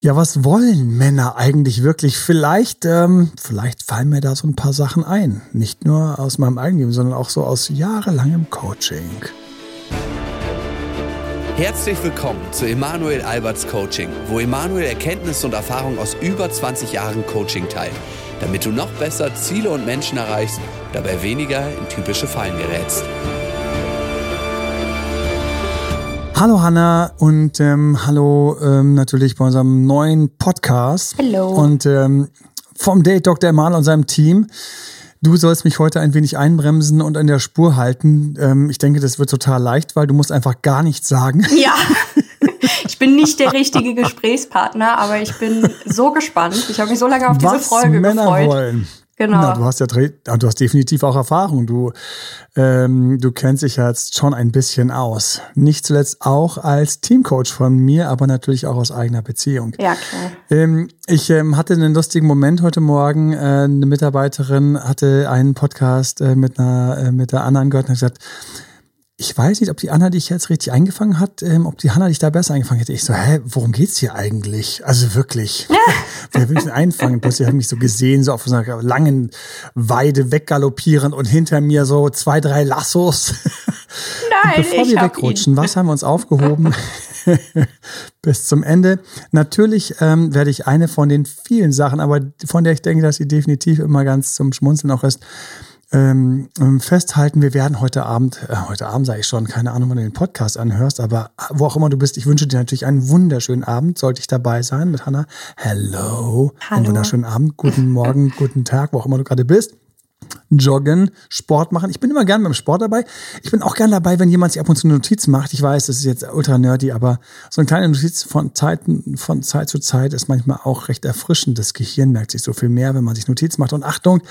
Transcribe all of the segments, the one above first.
Ja, was wollen Männer eigentlich wirklich? Vielleicht, ähm, vielleicht fallen mir da so ein paar Sachen ein. Nicht nur aus meinem eigenen sondern auch so aus jahrelangem Coaching. Herzlich willkommen zu Emanuel Alberts Coaching, wo Emanuel Erkenntnisse und Erfahrung aus über 20 Jahren Coaching teilt, damit du noch besser Ziele und Menschen erreichst, dabei weniger in typische Fallen gerätst. Hallo Hanna und ähm, hallo ähm, natürlich bei unserem neuen Podcast. Hallo. Und ähm, vom Date Dr. Emanuel und seinem Team. Du sollst mich heute ein wenig einbremsen und an der Spur halten. Ähm, ich denke, das wird total leicht, weil du musst einfach gar nichts sagen. Ja. Ich bin nicht der richtige Gesprächspartner, aber ich bin so gespannt. Ich habe mich so lange auf diese Was Folge Männer gefreut. wollen. Genau. Na, du hast ja ah, du hast definitiv auch Erfahrung. Du, ähm, du kennst dich jetzt schon ein bisschen aus. Nicht zuletzt auch als Teamcoach von mir, aber natürlich auch aus eigener Beziehung. Ja, klar. Ähm, ich ähm, hatte einen lustigen Moment heute Morgen. Äh, eine Mitarbeiterin hatte einen Podcast äh, mit einer äh, mit der Anna angehört und hat gesagt, ich weiß nicht, ob die Anna dich jetzt richtig eingefangen hat, ähm, ob die Hanna dich da besser eingefangen hätte. Ich so, hä, worum geht's hier eigentlich? Also wirklich, wer will mich denn einfangen? Plötzlich habe ich mich so gesehen, so auf so einer langen Weide weggaloppierend und hinter mir so zwei, drei Lassos. Nein, Bevor ich wir hab ihn. wegrutschen, was haben wir uns aufgehoben? Bis zum Ende. Natürlich ähm, werde ich eine von den vielen Sachen, aber von der ich denke, dass sie definitiv immer ganz zum Schmunzeln auch ist, ähm, ähm, festhalten. Wir werden heute Abend, äh, heute Abend sage ich schon, keine Ahnung, wann du den Podcast anhörst, aber wo auch immer du bist, ich wünsche dir natürlich einen wunderschönen Abend. Sollte ich dabei sein mit Hannah. Hello. Einen Hallo. wunderschönen Abend, guten Morgen, guten Tag, wo auch immer du gerade bist joggen, Sport machen. Ich bin immer gern beim Sport dabei. Ich bin auch gern dabei, wenn jemand sich ab und zu eine Notiz macht. Ich weiß, das ist jetzt ultra nerdy, aber so eine kleine Notiz von Zeit, von Zeit zu Zeit ist manchmal auch recht erfrischend. Das Gehirn merkt sich so viel mehr, wenn man sich Notiz macht. Und Achtung,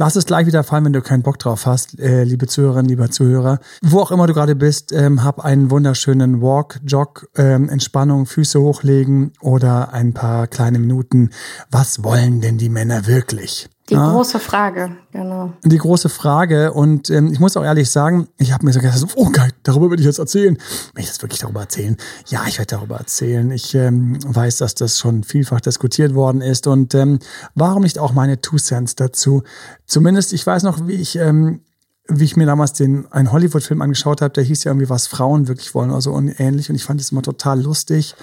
Lass es gleich wieder fallen, wenn du keinen Bock drauf hast, äh, liebe Zuhörerinnen, lieber Zuhörer. Wo auch immer du gerade bist, ähm, hab einen wunderschönen Walk, Jog, ähm, Entspannung, Füße hochlegen oder ein paar kleine Minuten. Was wollen denn die Männer wirklich? Die Ja? große Frage, genau. die große Frage und ähm, ich muss auch ehrlich sagen, ich habe mir so gedacht, oh geil, darüber will ich jetzt erzählen. Will ich das wirklich darüber erzählen? Ja, ich werde darüber erzählen. Ich ähm, weiß, dass das schon vielfach diskutiert worden ist und ähm, warum nicht auch meine Two Cents dazu? Zumindest, ich weiß noch, wie ich ähm, wie ich mir damals den einen Hollywood-Film angeschaut habe, der hieß ja irgendwie, was Frauen wirklich wollen oder so und ähnlich. Und ich fand es immer total lustig,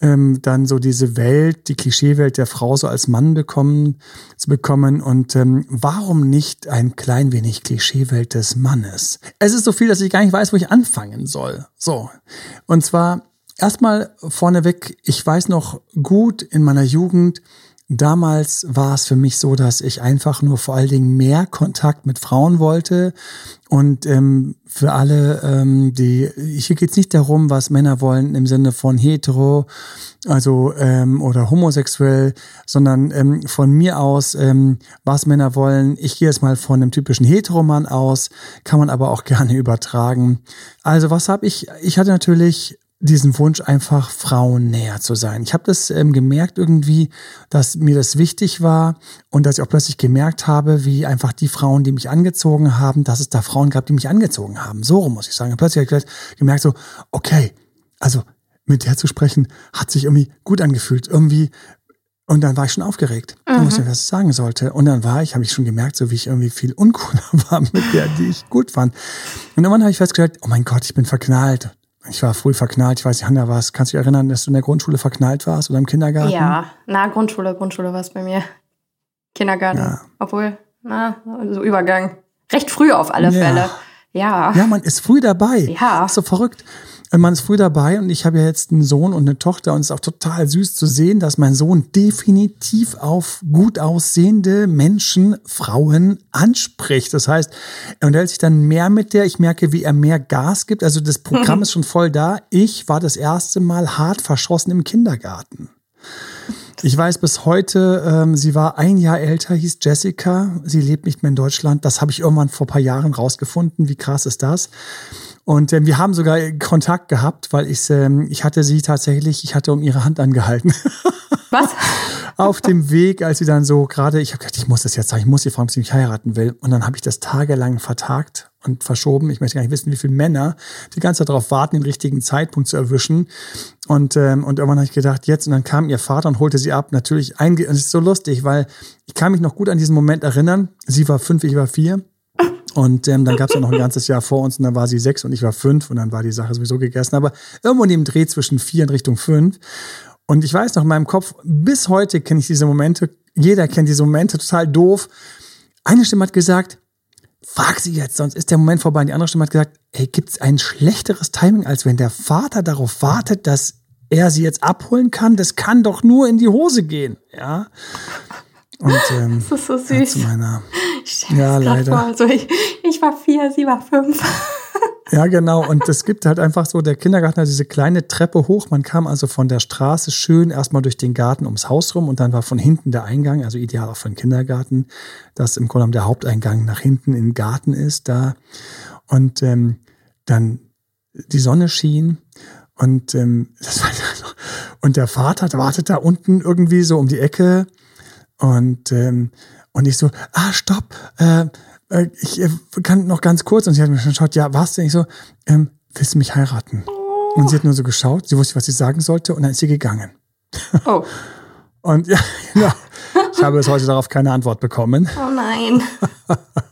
ähm, dann so diese Welt, die Klischeewelt der Frau so als Mann bekommen, zu bekommen. Und ähm, warum nicht ein klein wenig Klischeewelt des Mannes? Es ist so viel, dass ich gar nicht weiß, wo ich anfangen soll. So. Und zwar erstmal vorneweg, ich weiß noch gut in meiner Jugend, Damals war es für mich so, dass ich einfach nur vor allen Dingen mehr Kontakt mit Frauen wollte. Und ähm, für alle, ähm, die hier geht's nicht darum, was Männer wollen im Sinne von hetero, also ähm, oder homosexuell, sondern ähm, von mir aus, ähm, was Männer wollen. Ich gehe jetzt mal von einem typischen Heteromann aus, kann man aber auch gerne übertragen. Also was habe ich? Ich hatte natürlich diesen Wunsch, einfach Frauen näher zu sein. Ich habe das ähm, gemerkt irgendwie, dass mir das wichtig war und dass ich auch plötzlich gemerkt habe, wie einfach die Frauen, die mich angezogen haben, dass es da Frauen gab, die mich angezogen haben. So rum muss ich sagen. Und plötzlich habe ich gemerkt so, okay, also mit der zu sprechen, hat sich irgendwie gut angefühlt. Irgendwie und dann war ich schon aufgeregt. Dann wusste ich, was ich sagen sollte. Und dann war ich, habe ich schon gemerkt, so wie ich irgendwie viel uncooler war mit der, die ich gut fand. Und irgendwann habe ich festgestellt, oh mein Gott, ich bin verknallt. Ich war früh verknallt. Ich weiß nicht, Hanna, was? Kannst du dich erinnern, dass du in der Grundschule verknallt warst oder im Kindergarten? Ja, na, Grundschule, Grundschule war es bei mir. Kindergarten. Ja. Obwohl, na, so Übergang. Recht früh auf alle Ja. Fälle. Ja. Ja, man ist früh dabei. Ja. Ist so verrückt. Man ist früh dabei und ich habe ja jetzt einen Sohn und eine Tochter und es ist auch total süß zu sehen, dass mein Sohn definitiv auf gut aussehende Menschen, Frauen anspricht. Das heißt, er unterhält sich dann mehr mit der. Ich merke, wie er mehr Gas gibt. Also das Programm ist schon voll da. Ich war das erste Mal hart verschossen im Kindergarten. Ich weiß bis heute, ähm, sie war ein Jahr älter, hieß Jessica. Sie lebt nicht mehr in Deutschland. Das habe ich irgendwann vor ein paar Jahren rausgefunden. Wie krass ist das? Und ähm, wir haben sogar Kontakt gehabt, weil ich, ähm, ich hatte sie tatsächlich, ich hatte um ihre Hand angehalten. Was? Auf dem Weg, als sie dann so gerade, ich habe gedacht, ich muss das jetzt sagen, ich muss sie fragen, ob sie mich heiraten will. Und dann habe ich das tagelang vertagt und verschoben. Ich möchte gar nicht wissen, wie viele Männer die ganze Zeit darauf warten, den richtigen Zeitpunkt zu erwischen. Und, ähm, und irgendwann habe ich gedacht, jetzt, und dann kam ihr Vater und holte sie ab. Natürlich, einge und es ist so lustig, weil ich kann mich noch gut an diesen Moment erinnern. Sie war fünf, ich war vier. Und ähm, dann gab es ja noch ein ganzes Jahr vor uns und dann war sie sechs und ich war fünf und dann war die Sache sowieso gegessen. Aber irgendwo in dem Dreh zwischen vier und Richtung fünf. Und ich weiß noch in meinem Kopf, bis heute kenne ich diese Momente, jeder kennt diese Momente, total doof. Eine Stimme hat gesagt, frag sie jetzt, sonst ist der Moment vorbei. Und die andere Stimme hat gesagt, ey, gibt es ein schlechteres Timing, als wenn der Vater darauf wartet, dass er sie jetzt abholen kann? Das kann doch nur in die Hose gehen, ja. Und ähm, das ist so süß. zu meiner Ich Ja, leider. Vor. Also ich, ich war vier, sie war fünf. Ja, genau. Und es gibt halt einfach so, der Kindergarten hat diese kleine Treppe hoch. Man kam also von der Straße schön erstmal durch den Garten ums Haus rum und dann war von hinten der Eingang, also ideal auch für einen Kindergarten, dass im Grunde genommen der Haupteingang nach hinten in den Garten ist da. Und ähm, dann die Sonne schien und ähm, das war so. und der Vater wartet da unten irgendwie so um die Ecke und ähm, und ich so, ah, stopp, äh, äh, ich äh, kann noch ganz kurz. Und sie hat mir schon geschaut, ja, was denn? Ich so, ähm, willst du mich heiraten? Und sie hat nur so geschaut, sie wusste, was sie sagen sollte, und dann ist sie gegangen. Oh, Und ja, genau. Ich habe bis heute darauf keine Antwort bekommen. oh nein.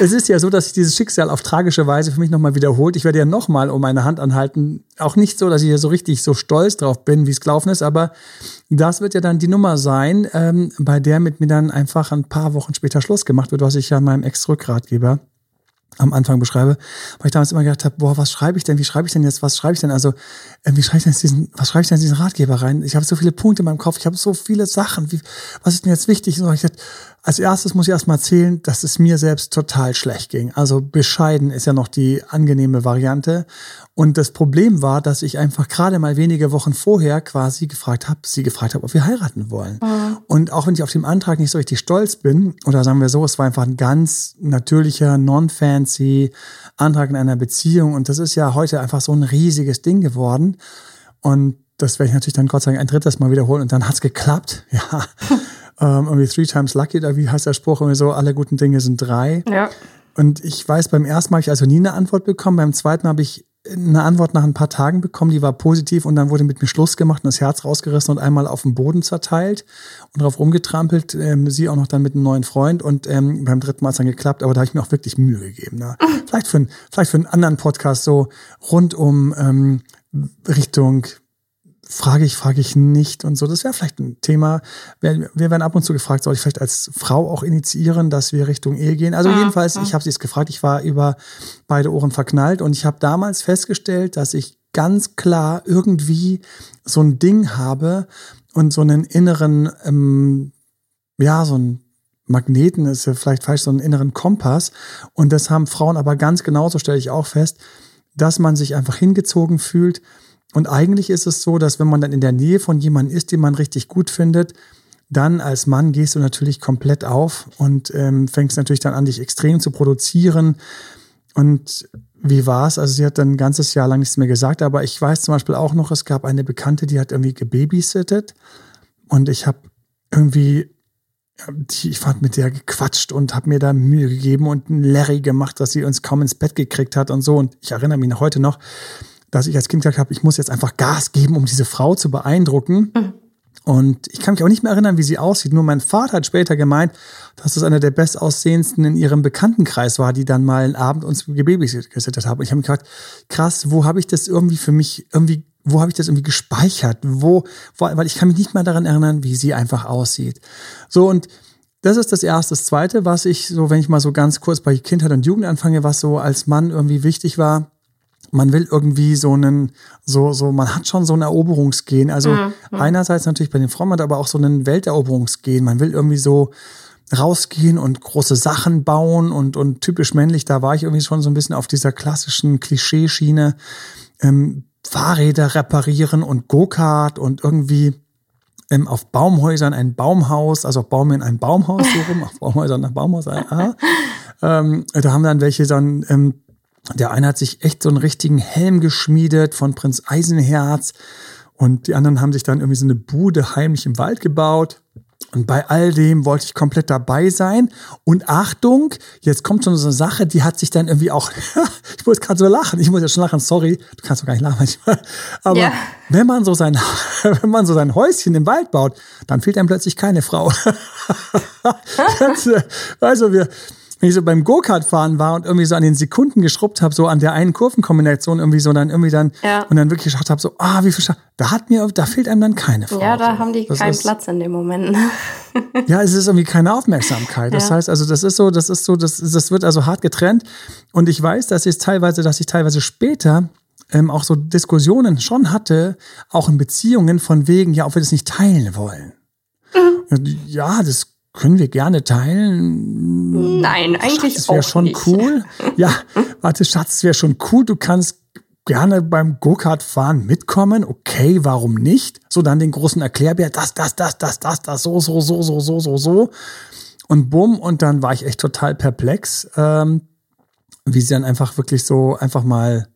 Es ist ja so, dass sich dieses Schicksal auf tragische Weise für mich nochmal wiederholt. Ich werde ja nochmal um meine Hand anhalten. Auch nicht so, dass ich ja so richtig so stolz drauf bin, wie es gelaufen ist, aber das wird ja dann die Nummer sein, ähm, bei der mit mir dann einfach ein paar Wochen später Schluss gemacht wird, was ich ja meinem Ex-Rückratgeber am Anfang beschreibe, weil ich damals immer gedacht habe, boah, was schreibe ich denn, wie schreibe ich denn jetzt, was schreibe ich denn, also äh, wie schreibe ich denn jetzt diesen, was schreibe ich denn diesen Ratgeber rein? Ich habe so viele Punkte in meinem Kopf, ich habe so viele Sachen, wie, was ist denn jetzt wichtig? So, ich dachte, als erstes muss ich erstmal erzählen, dass es mir selbst total schlecht ging. Also bescheiden ist ja noch die angenehme Variante. Und das Problem war, dass ich einfach gerade mal wenige Wochen vorher quasi gefragt habe, sie gefragt habe, ob wir heiraten wollen. Und auch wenn ich auf dem Antrag nicht so richtig stolz bin, oder sagen wir so, es war einfach ein ganz natürlicher, non-fancy Antrag in einer Beziehung. Und das ist ja heute einfach so ein riesiges Ding geworden. Und das werde ich natürlich dann Gott sei Dank ein drittes Mal wiederholen und dann hat's geklappt. Ja. Ähm, irgendwie three times lucky, oder wie heißt der Spruch? Irgendwie so, alle guten Dinge sind drei. Ja. Und ich weiß, beim ersten Mal habe ich also nie eine Antwort bekommen. Beim zweiten habe ich eine Antwort nach ein paar Tagen bekommen, die war positiv und dann wurde mit mir Schluss gemacht und das Herz rausgerissen und einmal auf den Boden zerteilt und drauf rumgetrampelt. Ähm, sie auch noch dann mit einem neuen Freund und ähm, beim dritten Mal hat es dann geklappt, aber da habe ich mir auch wirklich Mühe gegeben. Ne? Vielleicht, für, ein- vielleicht für einen anderen Podcast so rund um ähm, Richtung frage ich, frage ich nicht und so. Das wäre vielleicht ein Thema. Wir, wir werden ab und zu gefragt, soll ich vielleicht als Frau auch initiieren, dass wir Richtung Ehe gehen? Also jedenfalls, ich habe sie es gefragt, ich war über beide Ohren verknallt und ich habe damals festgestellt, dass ich ganz klar irgendwie so ein Ding habe und so einen inneren, ähm, ja, so ein Magneten ist ja vielleicht falsch, so einen inneren Kompass. Und das haben Frauen aber ganz genauso, stelle ich auch fest, dass man sich einfach hingezogen fühlt. Und eigentlich ist es so, dass wenn man dann in der Nähe von jemandem ist, den man richtig gut findet, dann als Mann gehst du natürlich komplett auf und ähm, fängst natürlich dann an, dich extrem zu produzieren. Und wie war's? Also sie hat dann ein ganzes Jahr lang nichts mehr gesagt, aber ich weiß zum Beispiel auch noch, es gab eine Bekannte, die hat irgendwie gebabysittet und ich habe irgendwie, ich fand mit der gequatscht und habe mir da Mühe gegeben und ein Larry gemacht, dass sie uns kaum ins Bett gekriegt hat und so. Und ich erinnere mich noch heute noch, dass ich als Kind gesagt habe, ich muss jetzt einfach Gas geben, um diese Frau zu beeindrucken. Und ich kann mich auch nicht mehr erinnern, wie sie aussieht. Nur mein Vater hat später gemeint, dass es eine der bestaussehendsten in ihrem Bekanntenkreis war, die dann mal einen Abend uns gebabysittet haben. Ich habe mich gefragt, krass, wo habe ich das irgendwie für mich irgendwie, wo habe ich das irgendwie gespeichert? Wo, wo, weil ich kann mich nicht mehr daran erinnern, wie sie einfach aussieht. So und das ist das Erste. Das Zweite, was ich so, wenn ich mal so ganz kurz bei Kindheit und Jugend anfange, was so als Mann irgendwie wichtig war, man will irgendwie so einen, so, so, man hat schon so ein Eroberungsgen. Also einerseits natürlich bei den hat aber auch so einen Welteroberungsgen. Man will irgendwie so rausgehen und große Sachen bauen und, und typisch männlich, da war ich irgendwie schon so ein bisschen auf dieser klassischen Klischeeschiene. Ähm, Fahrräder reparieren und Go-Kart und irgendwie ähm, auf Baumhäusern ein Baumhaus, also auf Baumen ein Baumhaus so rum, auf Baumhäusern ein Baumhaus, aha. ähm, da haben dann welche dann, ähm, der eine hat sich echt so einen richtigen Helm geschmiedet von Prinz Eisenherz Und die anderen haben sich dann irgendwie so eine Bude heimlich im Wald gebaut. Und bei all dem wollte ich komplett dabei sein. Und Achtung, jetzt kommt schon so eine Sache, die hat sich dann irgendwie auch, ich muss gerade so lachen, ich muss ja schon lachen, sorry, du kannst doch gar nicht lachen manchmal. Aber ja. wenn man so sein, wenn man so sein Häuschen im Wald baut, dann fehlt einem plötzlich keine Frau. also wir, wenn ich so beim Go-Kart fahren war und irgendwie so an den Sekunden geschrubbt habe, so an der einen Kurvenkombination irgendwie so dann irgendwie dann ja. und dann wirklich geschaut habe, so, ah, wie viel Scha da hat mir, da fehlt einem dann keine Frau. Ja, da so. haben die das keinen ist, Platz in dem Moment. ja, es ist irgendwie keine Aufmerksamkeit. Das ja. heißt also, das ist so, das ist so, das, das wird also hart getrennt. Und ich weiß, dass ich teilweise, dass ich teilweise später ähm, auch so Diskussionen schon hatte, auch in Beziehungen von wegen, ja, ob wir das nicht teilen wollen. Mhm. Ja, das können wir gerne teilen. Nein, eigentlich Schatz, das wäre schon nicht. cool. Ja, warte, Schatz, es wäre schon cool. Du kannst gerne beim Go-Kart fahren mitkommen. Okay, warum nicht? So dann den großen Erklärbär, das, das, das, das, das, das, so, so, so, so, so, so, so. Und bumm, und dann war ich echt total perplex, ähm, wie sie dann einfach wirklich so einfach mal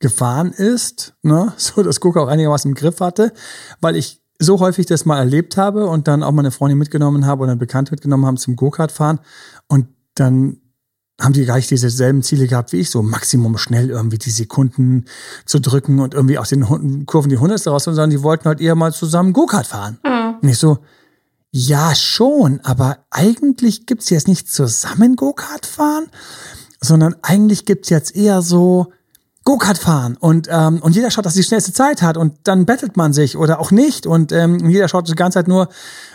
gefahren ist, ne? so dass Cook auch einigermaßen im Griff hatte, weil ich so häufig das mal erlebt habe und dann auch meine Freundin mitgenommen habe oder eine Bekannte mitgenommen haben zum Go-Kart fahren und dann haben die gleich dieselben Ziele gehabt wie ich, so Maximum schnell irgendwie die Sekunden zu drücken und irgendwie aus den Kurven die Hundertstel raus, sondern die wollten halt eher mal zusammen Go-Kart fahren. Mhm. Und ich so, ja schon, aber eigentlich gibt's jetzt nicht zusammen Go-Kart fahren, sondern eigentlich gibt's jetzt eher so, Go-Kart fahren und, ähm, und jeder schaut, dass die schnellste Zeit hat und dann bettelt man sich oder auch nicht und ähm, jeder schaut die ganze Zeit nur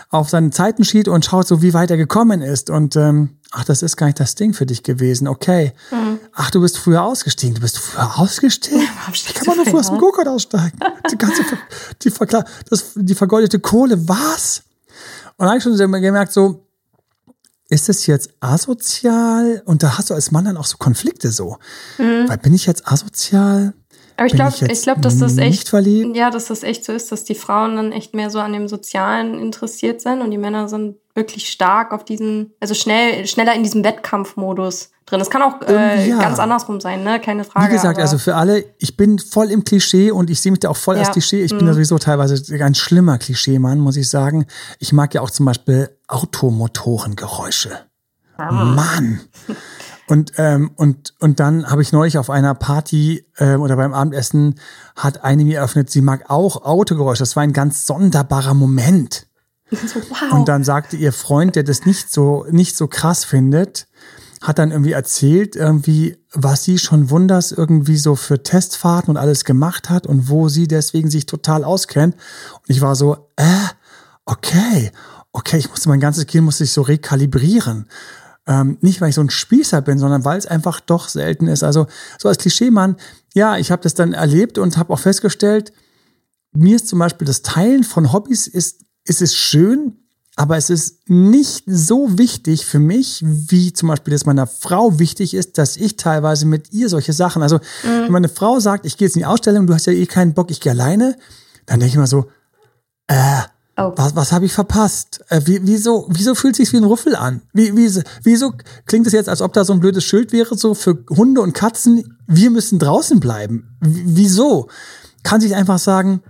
auf seinen Zeitensheet und schaut so, wie weit er gekommen ist und ähm, ach, das ist gar nicht das Ding für dich gewesen, okay. Mhm. Ach, du bist früher ausgestiegen, du bist früher ausgestiegen? Ja, Wie kann man nur früher aus dem Go-Kart aussteigen? Die ganze, die, das, die vergoldete Kohle, was? Und dann habe ich schon gemerkt, so, ist es jetzt asozial? Und da hast du als Mann dann auch so Konflikte so. Mhm. Weil bin ich jetzt asozial? Aber ich glaube, ich, ich glaube, dass das echt, verliebt? ja, dass das echt so ist, dass die Frauen dann echt mehr so an dem Sozialen interessiert sind und die Männer sind wirklich stark auf diesen, also schnell, schneller in diesem Wettkampfmodus drin. Das kann auch äh, ja. ganz andersrum sein, ne? Keine Frage. Wie gesagt, also für alle, ich bin voll im Klischee und ich sehe mich da auch voll ja. als Klischee. Ich mhm. bin da sowieso teilweise ein ganz schlimmer Klischee-Mann, muss ich sagen. Ich mag ja auch zum Beispiel Automotorengeräusche. Ah. Mann! Und, ähm, und, und dann habe ich neulich auf einer Party äh, oder beim Abendessen hat eine mir eröffnet, sie mag auch Autogeräusche. Das war ein ganz sonderbarer Moment. So, wow. Und dann sagte ihr Freund, der das nicht so, nicht so krass findet, hat dann irgendwie erzählt, irgendwie, was sie schon wunders irgendwie so für Testfahrten und alles gemacht hat und wo sie deswegen sich total auskennt. Und ich war so, äh, okay, okay, ich musste mein ganzes Kind musste ich so rekalibrieren. Ähm, nicht, weil ich so ein Spießer bin, sondern weil es einfach doch selten ist. Also so als Klischeemann, ja, ich habe das dann erlebt und habe auch festgestellt, mir ist zum Beispiel das Teilen von Hobbys ist, ist es schön, aber es ist nicht so wichtig für mich, wie zum Beispiel es meiner Frau wichtig ist, dass ich teilweise mit ihr solche Sachen, also mhm. wenn meine Frau sagt, ich gehe jetzt in die Ausstellung, du hast ja eh keinen Bock, ich gehe alleine, dann denke ich mal so, äh, Oh. Was, was habe ich verpasst? Äh, wie, wieso, wieso fühlt sich wie ein Ruffel an? Wie, wie, wieso klingt es jetzt, als ob da so ein blödes Schild wäre, so für Hunde und Katzen, wir müssen draußen bleiben? W wieso? Kann sich einfach sagen,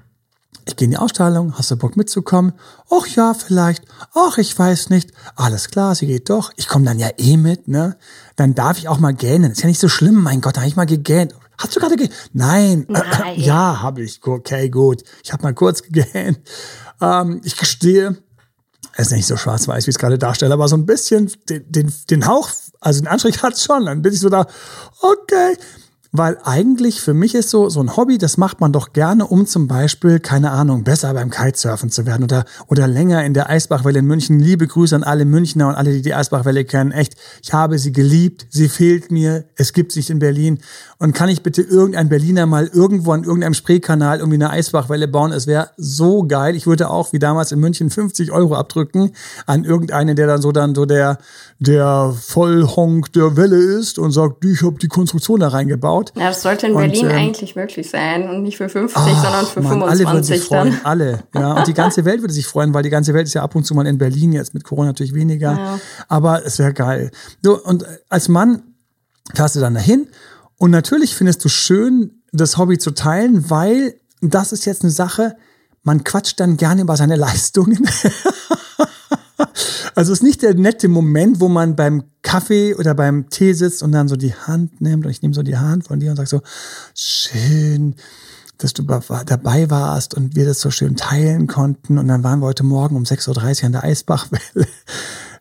ich gehe in die Ausstellung, hast du Bock mitzukommen? Ach ja, vielleicht. Ach, ich weiß nicht. Alles klar, sie geht doch. Ich komme dann ja eh mit, ne? Dann darf ich auch mal gähnen. Ist ja nicht so schlimm, mein Gott, da habe ich mal gegähnt. Hast du gerade gegähnt? Nein. Nein. ja, habe ich. Okay, gut. Ich habe mal kurz gegähnt. Ähm, ich gestehe, es ist nicht so schwarz-weiß, wie ich es gerade darstelle, aber so ein bisschen den, den, den Hauch, also den Anstrich hat es schon. Dann bin ich so da, okay, weil eigentlich für mich ist so, so ein Hobby, das macht man doch gerne, um zum Beispiel, keine Ahnung, besser beim Kitesurfen zu werden oder, oder länger in der Eisbachwelle in München. Liebe Grüße an alle Münchner und alle, die die Eisbachwelle kennen. Echt, ich habe sie geliebt, sie fehlt mir, es gibt sich in Berlin. Und kann ich bitte irgendein Berliner mal irgendwo an irgendeinem Spreekanal irgendwie eine Eisbachwelle bauen? Es wäre so geil. Ich würde auch, wie damals in München, 50 Euro abdrücken an irgendeinen, der dann so dann so der, der Vollhonk der Welle ist und sagt, ich habe die Konstruktion da reingebaut. Ja, das sollte in und, Berlin ähm, eigentlich möglich sein und nicht für 50, ach, sondern für Mann, 25 alle würden sich freuen, dann. Alle, ja. Und die ganze Welt würde sich freuen, weil die ganze Welt ist ja ab und zu mal in Berlin, jetzt mit Corona natürlich weniger. Ja. Aber es wäre geil. So, und als Mann fährst du dann dahin und natürlich findest du schön, das Hobby zu teilen, weil das ist jetzt eine Sache, man quatscht dann gerne über seine Leistungen. also es ist nicht der nette Moment, wo man beim Kaffee oder beim Tee sitzt und dann so die Hand nimmt und ich nehme so die Hand von dir und sage so, schön, dass du dabei warst und wir das so schön teilen konnten. Und dann waren wir heute Morgen um 6.30 Uhr an der Eisbachwelle.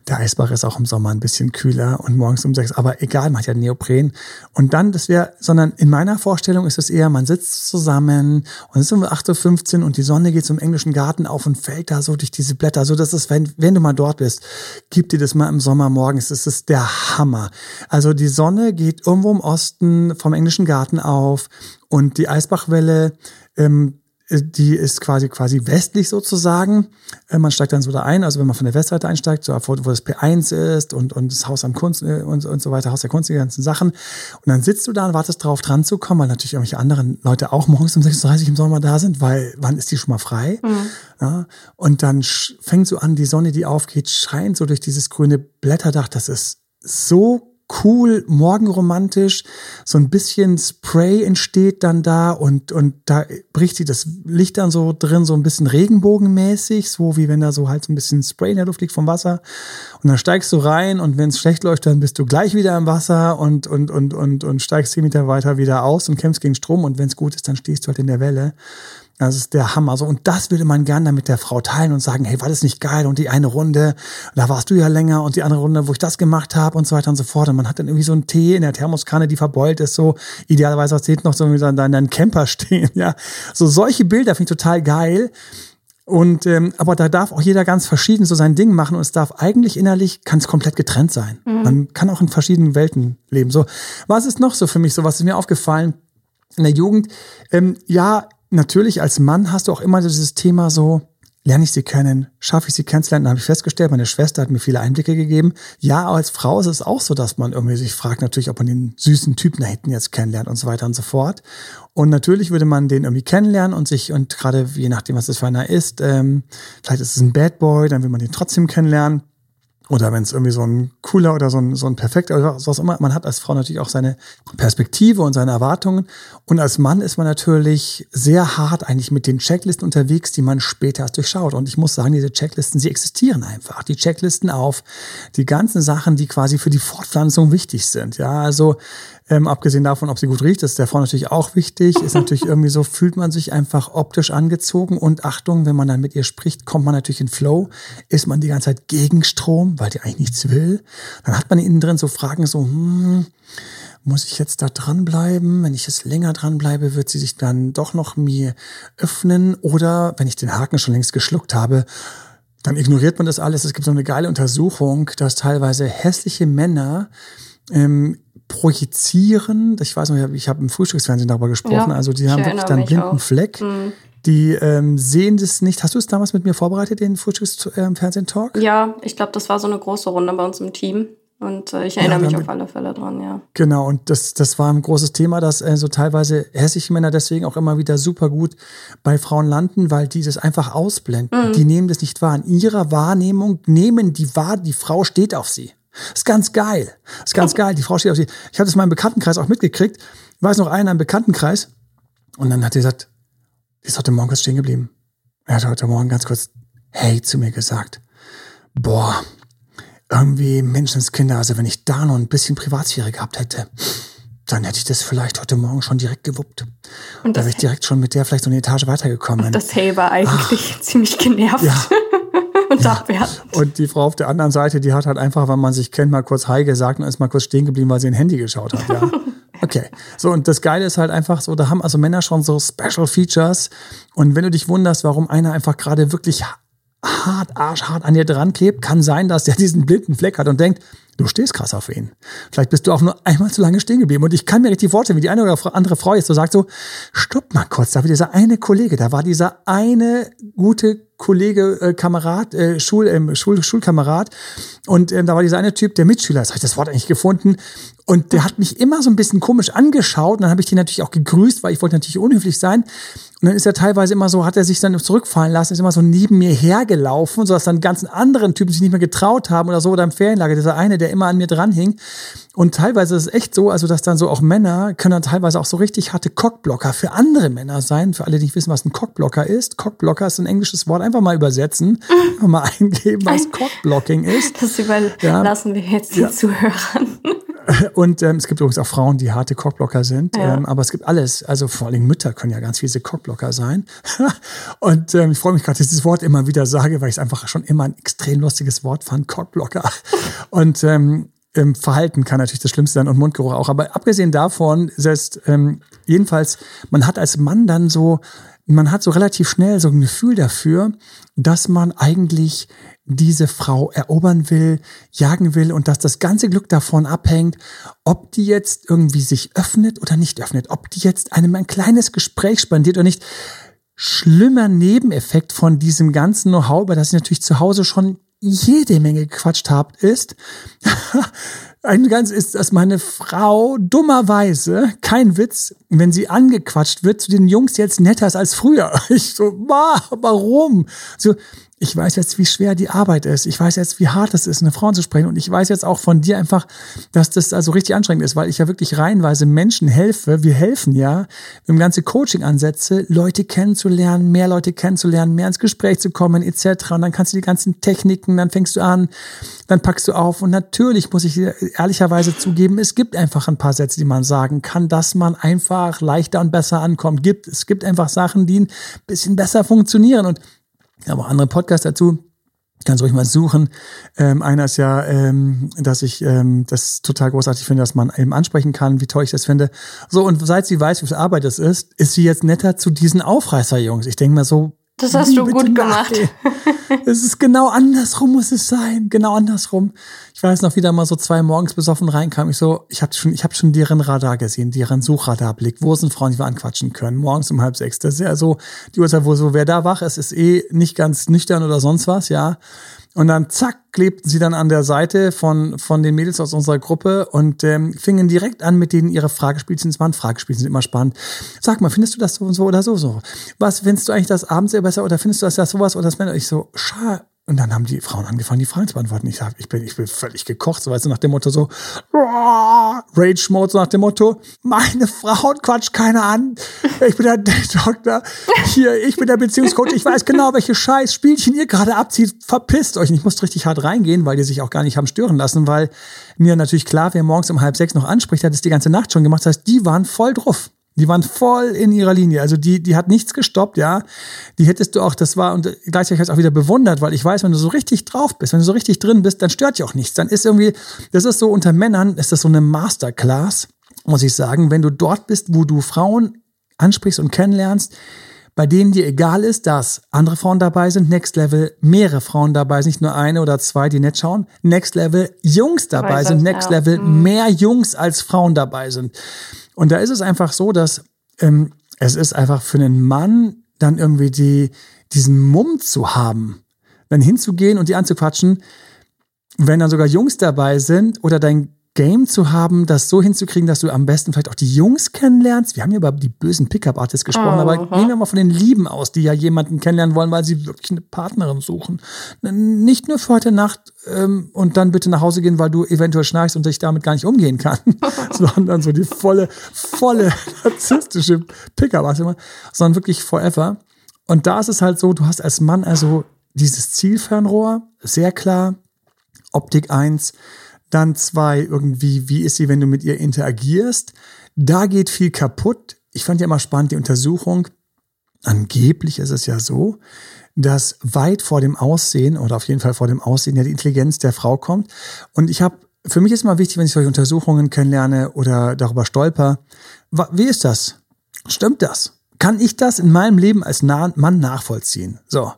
Der Eisbach ist auch im Sommer ein bisschen kühler und morgens um sechs, aber egal, macht ja Neopren. Und dann, das wäre, sondern in meiner Vorstellung ist es eher, man sitzt zusammen und es ist um 8.15 Uhr und die Sonne geht zum englischen Garten auf und fällt da so durch diese Blätter. So, dass es, wenn, wenn du mal dort bist, gib dir das mal im Sommer morgens. Das ist der Hammer. Also die Sonne geht irgendwo im Osten vom englischen Garten auf und die Eisbachwelle ähm, die ist quasi quasi westlich sozusagen. Äh, man steigt dann so da ein, also wenn man von der Westseite einsteigt, so wo, das P1 ist und, und das Haus am Kunst äh, und, und so weiter, Haus der Kunst, die ganzen Sachen. Und dann sitzt du da und wartest drauf, dran zu kommen, weil natürlich irgendwelche anderen Leute auch morgens um 6.30 Uhr im Sommer da sind, weil wann ist die schon mal frei? Mhm. Ja, und dann fängt so an, die Sonne, die aufgeht, scheint so durch dieses grüne Blätterdach. Das ist so cool, morgenromantisch, so ein bisschen Spray entsteht dann da und, und da bricht sich das Licht dann so drin, so ein bisschen regenbogenmäßig, so wie wenn da so halt so ein bisschen Spray in der Luft liegt vom Wasser. Und dann steigst du rein und wenn es schlecht läuft, dann bist du gleich wieder im Wasser und, und, und, und, und steigst zehn Meter weiter wieder aus und kämpfst gegen Strom und wenn es gut ist, dann stehst du halt in der Welle. Das ist der Hammer. So, und das würde man gerne mit der Frau teilen und sagen, hey, war das nicht geil? Und die eine Runde, da warst du ja länger und die andere Runde, wo ich das gemacht habe und so weiter und so fort. Und man hat dann irgendwie so einen Tee in der Thermoskanne, die verbeult ist, so idealerweise hast du noch so in deinem Camper stehen. Ja, so solche Bilder finde ich total geil. Und ähm, aber da darf auch jeder ganz verschieden so sein Ding machen und es darf eigentlich innerlich kann es komplett getrennt sein. Mhm. Man kann auch in verschiedenen Welten leben. So, was ist noch so für mich so? Was ist mir aufgefallen in der Jugend? Ähm, ja, natürlich als Mann hast du auch immer dieses Thema so, lerne ich sie kennen, schaffe ich sie kennenzulernen, habe ich festgestellt, meine Schwester hat mir viele Einblicke gegeben. Ja, als Frau ist es auch so, dass man irgendwie sich fragt natürlich, ob man den süßen Typen da hinten jetzt kennenlernt und so weiter und so fort. Und natürlich würde man den irgendwie kennenlernen und sich, und gerade je nachdem, was das für einer ist, ähm, vielleicht ist es ein Bad Boy, dann will man den trotzdem kennenlernen. Oder wenn es irgendwie so ein cooler oder so ein, so ein perfekter oder was immer. Man hat als Frau natürlich auch seine Perspektive und seine Erwartungen. Und als Mann ist man natürlich sehr hart eigentlich mit den Checklisten unterwegs, die man später erst durchschaut. Und ich muss sagen, diese Checklisten, sie existieren einfach. Die Checklisten auf die ganzen Sachen, die quasi für die Fortpflanzung wichtig sind. Ja, also ähm, abgesehen davon, ob sie gut riecht, ist der Frau natürlich auch wichtig. Ist natürlich irgendwie so, fühlt man sich einfach optisch angezogen. Und Achtung, wenn man dann mit ihr spricht, kommt man natürlich in Flow. Ist man die ganze Zeit gegen Strom, weil die eigentlich nichts will. Dann hat man innen drin so Fragen so, hm, muss ich jetzt da dranbleiben? Wenn ich jetzt länger dranbleibe, wird sie sich dann doch noch mir öffnen. Oder wenn ich den Haken schon längst geschluckt habe, dann ignoriert man das alles. Es gibt so eine geile Untersuchung, dass teilweise hässliche Männer ähm, projizieren. Ich weiß noch, ich habe im Frühstücksfernsehen darüber gesprochen. Ja, also die haben wirklich dann einen blinden auch. Fleck. Mhm. Die ähm, sehen das nicht. Hast du es damals mit mir vorbereitet, den Frühstücksfernsehen-Talk? Ja, ich glaube, das war so eine große Runde bei uns im Team. Und äh, ich erinnere ja, mich auf alle Fälle dran, ja. Genau, und das, das war ein großes Thema, dass äh, so teilweise hässliche Männer deswegen auch immer wieder super gut bei Frauen landen, weil die das einfach ausblenden. Mhm. Die nehmen das nicht wahr. In ihrer Wahrnehmung nehmen die wahr, die Frau steht auf sie. Das ist ganz geil. Ist ganz geil. Die Frau steht auf sie. Ich habe das mal im Bekanntenkreis auch mitgekriegt. Ich weiß noch einer im Bekanntenkreis. Und dann hat sie gesagt, die ist heute Morgen kurz stehen geblieben. Er hat heute Morgen ganz kurz Hey zu mir gesagt. Boah, irgendwie Menschenskinder, also wenn ich da noch ein bisschen Privatsphäre gehabt hätte, dann hätte ich das vielleicht heute Morgen schon direkt gewuppt. Und da wäre ich direkt schon mit der vielleicht so eine Etage weitergekommen. Und das Hey war eigentlich Ach, ziemlich genervt. Ja, und ja. abwertend. Und die Frau auf der anderen Seite, die hat halt einfach, wenn man sich kennt, mal kurz Hi gesagt und ist mal kurz stehen geblieben, weil sie ein Handy geschaut hat. Ja. Okay. So, und das Geile ist halt einfach so, da haben also Männer schon so Special Features. Und wenn du dich wunderst, warum einer einfach gerade wirklich hart, arschhart an dir dran klebt, kann sein, dass der diesen blinden Fleck hat und denkt, du stehst krass auf ihn. Vielleicht bist du auch nur einmal zu lange stehen geblieben. Und ich kann mir richtig vorstellen, wie die eine oder andere Frau jetzt so sagt so, stopp mal kurz, da war dieser eine Kollege, da war dieser eine gute Kollege, äh, Kamerad, äh, Schul, äh, Schul, Schulkamerad. Und ähm, da war dieser eine Typ, der Mitschüler, das habe ich das Wort eigentlich gefunden. Und der hat mich immer so ein bisschen komisch angeschaut. Und dann habe ich den natürlich auch gegrüßt, weil ich wollte natürlich unhöflich sein. Und dann ist er teilweise immer so, hat er sich dann zurückfallen lassen, ist immer so neben mir hergelaufen, sodass dann ganzen anderen Typen sich nicht mehr getraut haben oder so, oder im Ferienlager. Dieser eine, der immer an mir dranhing. Und teilweise ist es echt so, also dass dann so auch Männer können dann teilweise auch so richtig harte Cockblocker für andere Männer sein. Für alle, die nicht wissen, was ein Cockblocker ist. Cockblocker ist ein englisches Wort. Einfach mal übersetzen, einfach mal eingeben, was Cockblocking ist. Das überlassen ja. wir jetzt den ja. Zuhörern. Und ähm, es gibt übrigens auch Frauen, die harte Cockblocker sind. Ja. Ähm, aber es gibt alles. Also vor allem Mütter können ja ganz fiese Cockblocker sein. und ähm, ich freue mich gerade, dass ich dieses Wort immer wieder sage, weil ich es einfach schon immer ein extrem lustiges Wort fand, Cockblocker. und ähm, ähm, Verhalten kann natürlich das Schlimmste sein und Mundgeruch auch. Aber abgesehen davon, selbst ähm, jedenfalls, man hat als Mann dann so, man hat so relativ schnell so ein Gefühl dafür, dass man eigentlich diese Frau erobern will, jagen will und dass das ganze Glück davon abhängt, ob die jetzt irgendwie sich öffnet oder nicht öffnet, ob die jetzt einem ein kleines Gespräch spendiert oder nicht. Schlimmer Nebeneffekt von diesem ganzen Know-how, über das ich natürlich zu Hause schon jede Menge gequatscht habe, ist, ein ganz ist, dass meine Frau dummerweise, kein Witz, wenn sie angequatscht wird, zu den Jungs jetzt netter ist als früher. Ich so, warum? So, ich weiß jetzt, wie schwer die Arbeit ist. Ich weiß jetzt, wie hart es ist, eine Frau zu sprechen. Und ich weiß jetzt auch von dir einfach, dass das also richtig anstrengend ist, weil ich ja wirklich reihenweise Menschen helfe. Wir helfen ja, im ganze Coaching-Ansätze, Leute kennenzulernen, mehr Leute kennenzulernen, mehr ins Gespräch zu kommen, etc. Und dann kannst du die ganzen Techniken, dann fängst du an, dann packst du auf. Und natürlich muss ich ehrlicherweise zugeben, es gibt einfach ein paar Sätze, die man sagen kann, dass man einfach leichter und besser ankommt. Gibt, es gibt einfach Sachen, die ein bisschen besser funktionieren. Und ich habe auch andere Podcasts dazu. Ich kann es ruhig mal suchen. Ähm, einer ist ja, ähm, dass ich ähm, das total großartig finde, dass man eben ansprechen kann, wie toll ich das finde. So, und seit sie weiß, wie viel Arbeit es ist, ist sie jetzt netter zu diesen Aufreißerjungs. Ich denke mal so, das hast du gut gemacht. es ist genau andersrum muss es sein, genau andersrum. Ich weiß noch, wieder mal so zwei morgens besoffen reinkam. Ich so, ich habe schon, ich habe schon deren Radar gesehen, deren Suchradarblick. Wo sind Frauen, die wir anquatschen können? Morgens um halb sechs. Das ist ja so die Uhrzeit, wo so wer da wach ist, ist eh nicht ganz nüchtern oder sonst was, ja. Und dann zack, klebten sie dann an der Seite von, von den Mädels aus unserer Gruppe und ähm, fingen direkt an mit denen ihre Fragespielchen. Es waren Fragespielchen, sind immer spannend. Sag mal, findest du das so und so oder so so? Was findest du eigentlich das abends eher besser oder findest du das ja sowas oder das Männer? Ich so, schade und dann haben die Frauen angefangen, die Fragen zu beantworten. Ich sag, ich bin, ich bin völlig gekocht, so weißt du, nach dem Motto so, Rage-Mode, so nach dem Motto, meine Frau quatscht keiner an. Ich bin der Doktor. Hier, ich bin der Beziehungscoach. Ich weiß genau, welche scheiß Spielchen ihr gerade abzieht. Verpisst euch. Und ich musste richtig hart reingehen, weil die sich auch gar nicht haben stören lassen, weil mir natürlich klar, wer morgens um halb sechs noch anspricht, hat es die ganze Nacht schon gemacht. Das heißt, die waren voll drauf. Die waren voll in ihrer Linie. Also die, die hat nichts gestoppt, ja. Die hättest du auch, das war, und gleichzeitig auch wieder bewundert, weil ich weiß, wenn du so richtig drauf bist, wenn du so richtig drin bist, dann stört dich auch nichts. Dann ist irgendwie, das ist so unter Männern, ist das so eine Masterclass, muss ich sagen. Wenn du dort bist, wo du Frauen ansprichst und kennenlernst, bei denen dir egal ist, dass andere Frauen dabei sind, Next Level, mehrere Frauen dabei sind, nicht nur eine oder zwei, die nett schauen, Next Level, Jungs dabei sind, Next. Level, mhm. mehr Jungs als Frauen dabei sind. Und da ist es einfach so, dass ähm, es ist einfach für einen Mann dann irgendwie die, diesen Mumm zu haben, dann hinzugehen und die anzuquatschen, wenn dann sogar Jungs dabei sind oder dein Game zu haben, das so hinzukriegen, dass du am besten vielleicht auch die Jungs kennenlernst. Wir haben hier über die bösen Pickup-Artists gesprochen, oh, aber gehen wir mal von den Lieben aus, die ja jemanden kennenlernen wollen, weil sie wirklich eine Partnerin suchen. Nicht nur für heute Nacht ähm, und dann bitte nach Hause gehen, weil du eventuell schnarchst und dich damit gar nicht umgehen kann, sondern so die volle, volle narzisstische Pickup-Artist, sondern wirklich forever. Und da ist es halt so, du hast als Mann also dieses Zielfernrohr, sehr klar, Optik 1, dann zwei, irgendwie, wie ist sie, wenn du mit ihr interagierst? Da geht viel kaputt. Ich fand ja immer spannend die Untersuchung. Angeblich ist es ja so, dass weit vor dem Aussehen oder auf jeden Fall vor dem Aussehen ja die Intelligenz der Frau kommt. Und ich habe, für mich ist immer wichtig, wenn ich solche Untersuchungen kennenlerne oder darüber stolper, wie ist das? Stimmt das? Kann ich das in meinem Leben als Mann nachvollziehen? So.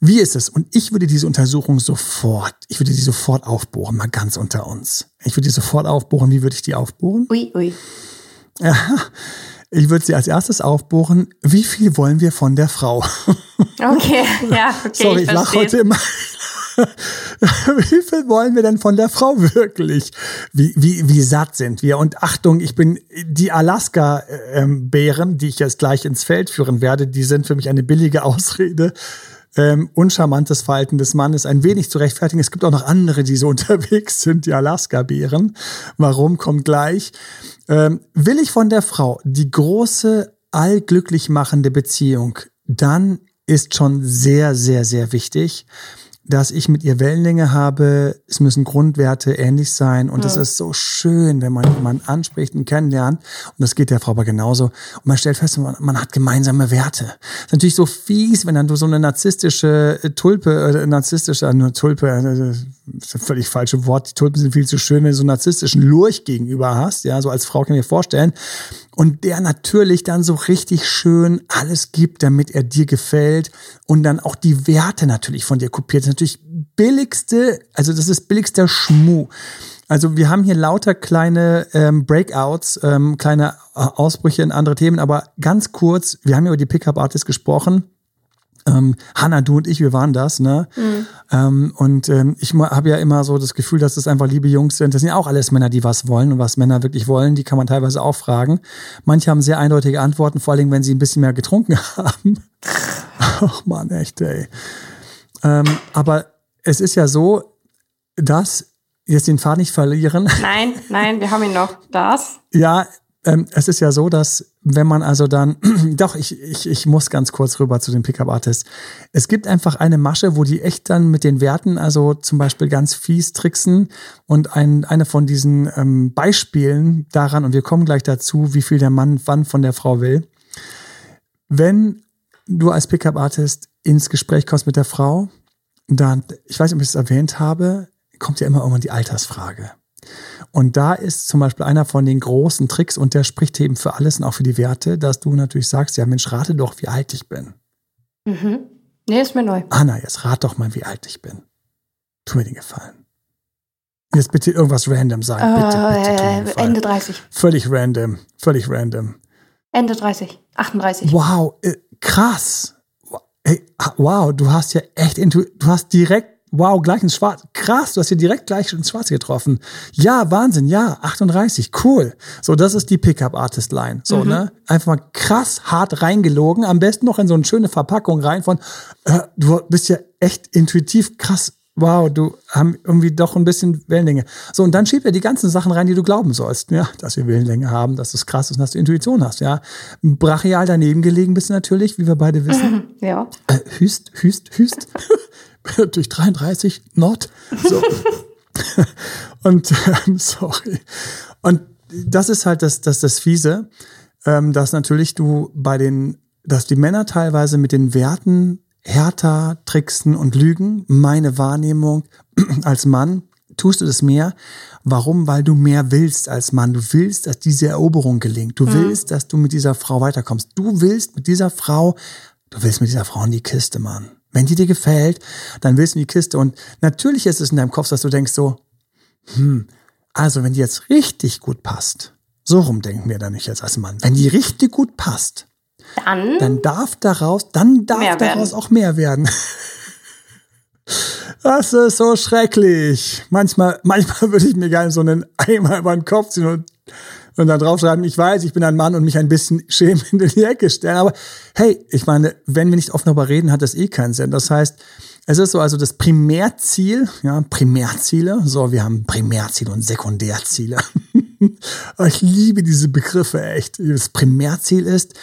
Wie ist es? Und ich würde diese Untersuchung sofort, ich würde die sofort aufbohren, mal ganz unter uns. Ich würde die sofort aufbohren. Wie würde ich die aufbohren? Ui, ui. Ja, ich würde sie als erstes aufbohren. Wie viel wollen wir von der Frau? Okay, ja, okay. Sorry, ich, ich lache heute immer. wie viel wollen wir denn von der Frau wirklich? Wie, wie, wie satt sind wir? Und Achtung, ich bin die Alaska-Bären, die ich jetzt gleich ins Feld führen werde, die sind für mich eine billige Ausrede ähm, uncharmantes Verhalten des Mannes ein wenig zu rechtfertigen. Es gibt auch noch andere, die so unterwegs sind, die Alaska-Bären. Warum, kommt gleich. Ähm, will ich von der Frau die große, allglücklich machende Beziehung, dann ist schon sehr, sehr, sehr wichtig, dass ich mit ihr Wellenlänge habe. Es müssen Grundwerte ähnlich sein. Und es ja. ist so schön, wenn man jemanden anspricht und kennenlernt. Und das geht der Frau aber genauso. Und man stellt fest, man, man hat gemeinsame Werte. Das ist natürlich so fies, wenn dann du so eine narzisstische Tulpe, äh, narzisstische, nur Tulpe, äh, ist ein völlig falsche Wort. Die Tulpen sind viel zu schön, wenn du so einen narzisstischen Lurch gegenüber hast. Ja, so als Frau kann ich mir vorstellen. Und der natürlich dann so richtig schön alles gibt, damit er dir gefällt und dann auch die Werte natürlich von dir kopiert. Das ist natürlich billigste, also das ist billigster Schmuh. Also wir haben hier lauter kleine ähm, Breakouts, ähm, kleine äh, Ausbrüche in andere Themen, aber ganz kurz, wir haben ja über die Pickup Artists gesprochen ähm, Hanna, du und ich, wir waren das, ne? Mhm. Ähm, und ähm, ich habe ja immer so das Gefühl, dass das einfach liebe Jungs sind. Das sind ja auch alles Männer, die was wollen und was Männer wirklich wollen, die kann man teilweise auch fragen. Manche haben sehr eindeutige Antworten, vor allem wenn sie ein bisschen mehr getrunken haben. Ach man, echt, ey. Ähm, aber es ist ja so, dass jetzt den Faden nicht verlieren. Nein, nein, wir haben ihn noch. Das? Ja, ähm, es ist ja so, dass wenn man also dann, doch, ich, ich, ich muss ganz kurz rüber zu den Pickup-Artists. Es gibt einfach eine Masche, wo die echt dann mit den Werten, also zum Beispiel ganz fies tricksen und ein, eine von diesen ähm, Beispielen daran, und wir kommen gleich dazu, wie viel der Mann wann von der Frau will. Wenn du als Pickup-Artist ins Gespräch kommst mit der Frau, dann, ich weiß nicht, ob ich es erwähnt habe, kommt ja immer irgendwann die Altersfrage. Und da ist zum Beispiel einer von den großen Tricks und der spricht eben für alles und auch für die Werte, dass du natürlich sagst, ja Mensch, rate doch, wie alt ich bin. Mhm. Nee, ist mir neu. Anna, jetzt rat doch mal, wie alt ich bin. Tu mir den Gefallen. Jetzt bitte irgendwas random sagen. Äh, bitte, bitte, Ende 30. Völlig random. Völlig random. Ende 30. 38. Wow, äh, krass. Wow, du hast ja echt, du hast direkt wow, gleich ins Schwarz. Krass, du hast hier direkt gleich ins Schwarz getroffen. Ja, Wahnsinn, ja, 38, cool. So, das ist die Pickup-Artist-Line. So, mhm. ne? Einfach mal krass hart reingelogen. Am besten noch in so eine schöne Verpackung rein von, äh, du bist ja echt intuitiv krass. Wow, du haben irgendwie doch ein bisschen Wellenlänge. So, und dann schiebt er die ganzen Sachen rein, die du glauben sollst. Ja, dass wir Wellenlänge haben, dass es krass ist und dass du Intuition hast. Ja, brachial daneben gelegen bist natürlich, wie wir beide wissen. Ja. Äh, hüst, hüst, hüst. durch 33 Nord. So. und ähm, sorry. Und das ist halt das, das, das Fiese, ähm, dass natürlich du bei den, dass die Männer teilweise mit den Werten härter tricksen und lügen. Meine Wahrnehmung als Mann tust du das mehr. Warum? Weil du mehr willst als Mann. Du willst, dass diese Eroberung gelingt. Du mhm. willst, dass du mit dieser Frau weiterkommst. Du willst mit dieser Frau, du willst mit dieser Frau in die Kiste, Mann. Wenn die dir gefällt, dann willst du in die Kiste. Und natürlich ist es in deinem Kopf, dass du denkst so, hm, also wenn die jetzt richtig gut passt, so rum denken wir dann nicht jetzt als Mann. Wenn die richtig gut passt, dann, dann darf daraus, dann darf daraus auch mehr werden. Das ist so schrecklich. Manchmal, manchmal würde ich mir gerne so einen Eimer über den Kopf ziehen und und dann draufschreiben, ich weiß, ich bin ein Mann und mich ein bisschen schämend in die Ecke stellen. Aber hey, ich meine, wenn wir nicht offen darüber reden, hat das eh keinen Sinn. Das heißt, es ist so also das Primärziel, ja, Primärziele. So, wir haben Primärziele und Sekundärziele. ich liebe diese Begriffe echt. Das Primärziel ist,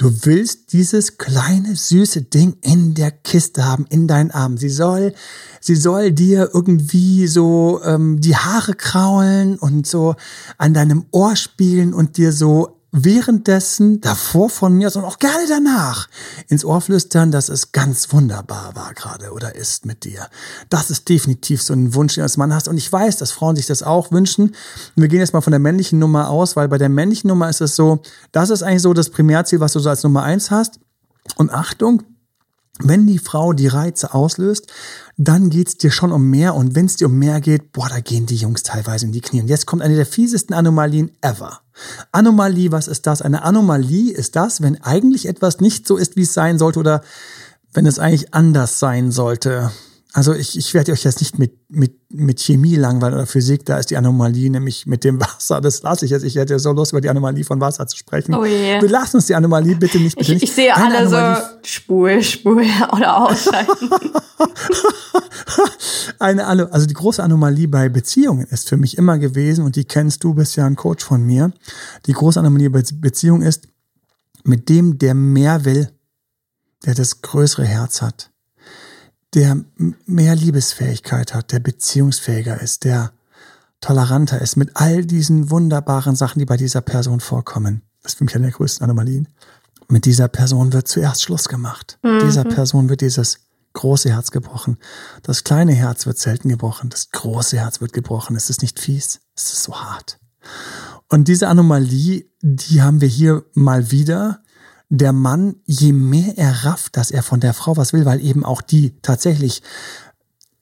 Du willst dieses kleine süße Ding in der Kiste haben, in deinen Armen. Sie soll, sie soll dir irgendwie so ähm, die Haare kraulen und so an deinem Ohr spielen und dir so währenddessen, davor von mir, sondern auch gerne danach, ins Ohr flüstern, dass es ganz wunderbar war gerade oder ist mit dir. Das ist definitiv so ein Wunsch, den du als Mann hast. Und ich weiß, dass Frauen sich das auch wünschen. Und wir gehen jetzt mal von der männlichen Nummer aus, weil bei der männlichen Nummer ist es so, das ist eigentlich so das Primärziel, was du so als Nummer eins hast. Und Achtung, wenn die Frau die Reize auslöst, dann geht's dir schon um mehr. Und wenn es dir um mehr geht, boah, da gehen die Jungs teilweise in die Knie. Und jetzt kommt eine der fiesesten Anomalien ever. Anomalie, was ist das? Eine Anomalie ist das, wenn eigentlich etwas nicht so ist, wie es sein sollte oder wenn es eigentlich anders sein sollte. Also ich, ich werde euch jetzt nicht mit, mit, mit Chemie langweilen oder Physik, da ist die Anomalie nämlich mit dem Wasser. Das lasse ich jetzt. Ich hätte so Lust, über die Anomalie von Wasser zu sprechen. Oh je. Wir lassen uns die Anomalie bitte nicht. Bitte nicht. Ich, ich sehe Eine alle Anomalie. so Spul, Spul oder ausschalten. Eine, also die große Anomalie bei Beziehungen ist für mich immer gewesen, und die kennst du, bist ja ein Coach von mir. Die große Anomalie bei Beziehungen ist, mit dem, der mehr will, der das größere Herz hat der mehr Liebesfähigkeit hat, der beziehungsfähiger ist, der toleranter ist mit all diesen wunderbaren Sachen, die bei dieser Person vorkommen. Das ist für mich eine der größten Anomalien. Mit dieser Person wird zuerst Schluss gemacht. Mhm. Dieser Person wird dieses große Herz gebrochen. Das kleine Herz wird selten gebrochen. Das große Herz wird gebrochen. Es ist nicht fies. Es ist so hart. Und diese Anomalie, die haben wir hier mal wieder der Mann, je mehr er rafft, dass er von der Frau was will, weil eben auch die tatsächlich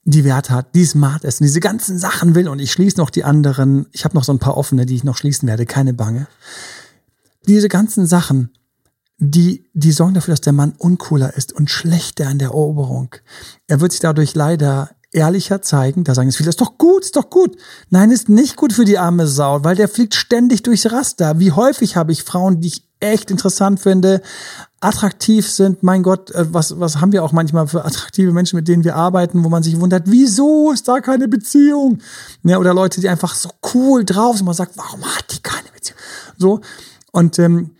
die Wert hat, die smart ist und diese ganzen Sachen will und ich schließe noch die anderen, ich habe noch so ein paar offene, die ich noch schließen werde, keine Bange. Diese ganzen Sachen, die, die sorgen dafür, dass der Mann uncooler ist und schlechter in der Eroberung. Er wird sich dadurch leider ehrlicher zeigen. Da sagen es viele, ist doch gut, ist doch gut. Nein, ist nicht gut für die arme Sau, weil der fliegt ständig durchs Raster. Wie häufig habe ich Frauen, die ich echt interessant finde, attraktiv sind. Mein Gott, äh, was, was haben wir auch manchmal für attraktive Menschen, mit denen wir arbeiten, wo man sich wundert, wieso ist da keine Beziehung? Ja, oder Leute, die einfach so cool drauf sind. Man sagt, warum hat die keine Beziehung? So. Und ähm,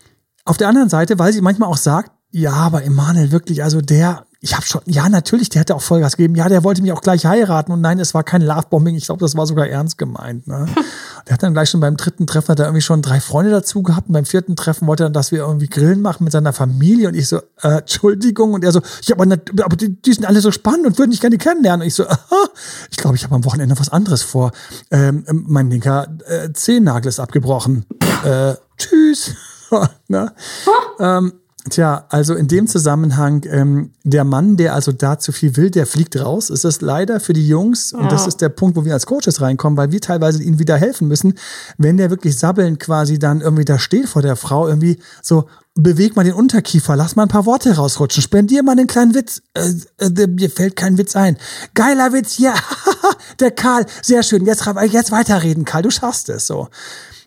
auf der anderen Seite, weil sie manchmal auch sagt, ja, aber Emanuel wirklich, also der, ich habe schon, ja, natürlich, der hätte auch Vollgas gegeben. Ja, der wollte mich auch gleich heiraten. Und nein, es war kein Lovebombing. Ich glaube, das war sogar ernst gemeint. Ne? der hat dann gleich schon beim dritten Treffen, hat er irgendwie schon drei Freunde dazu gehabt. Und beim vierten Treffen wollte er dann, dass wir irgendwie Grillen machen mit seiner Familie. Und ich so, äh, Entschuldigung. Und er so, ja, aber, aber die, die sind alle so spannend und würden dich gerne kennenlernen. Und ich so, aha, ich glaube, ich habe am Wochenende was anderes vor. Ähm, mein linker äh, Zehennagel ist abgebrochen. Äh, tschüss. ne? ähm, Tja, also in dem Zusammenhang, ähm, der Mann, der also da zu viel will, der fliegt raus. Ist das leider für die Jungs, ja. und das ist der Punkt, wo wir als Coaches reinkommen, weil wir teilweise ihnen wieder helfen müssen, wenn der wirklich sabbelnd quasi dann irgendwie da steht vor der Frau, irgendwie so, beweg mal den Unterkiefer, lass mal ein paar Worte rausrutschen, spendier mal einen kleinen Witz. Äh, äh, mir fällt kein Witz ein. Geiler Witz, ja, der Karl, sehr schön. Jetzt, jetzt weiterreden, Karl, du schaffst es so.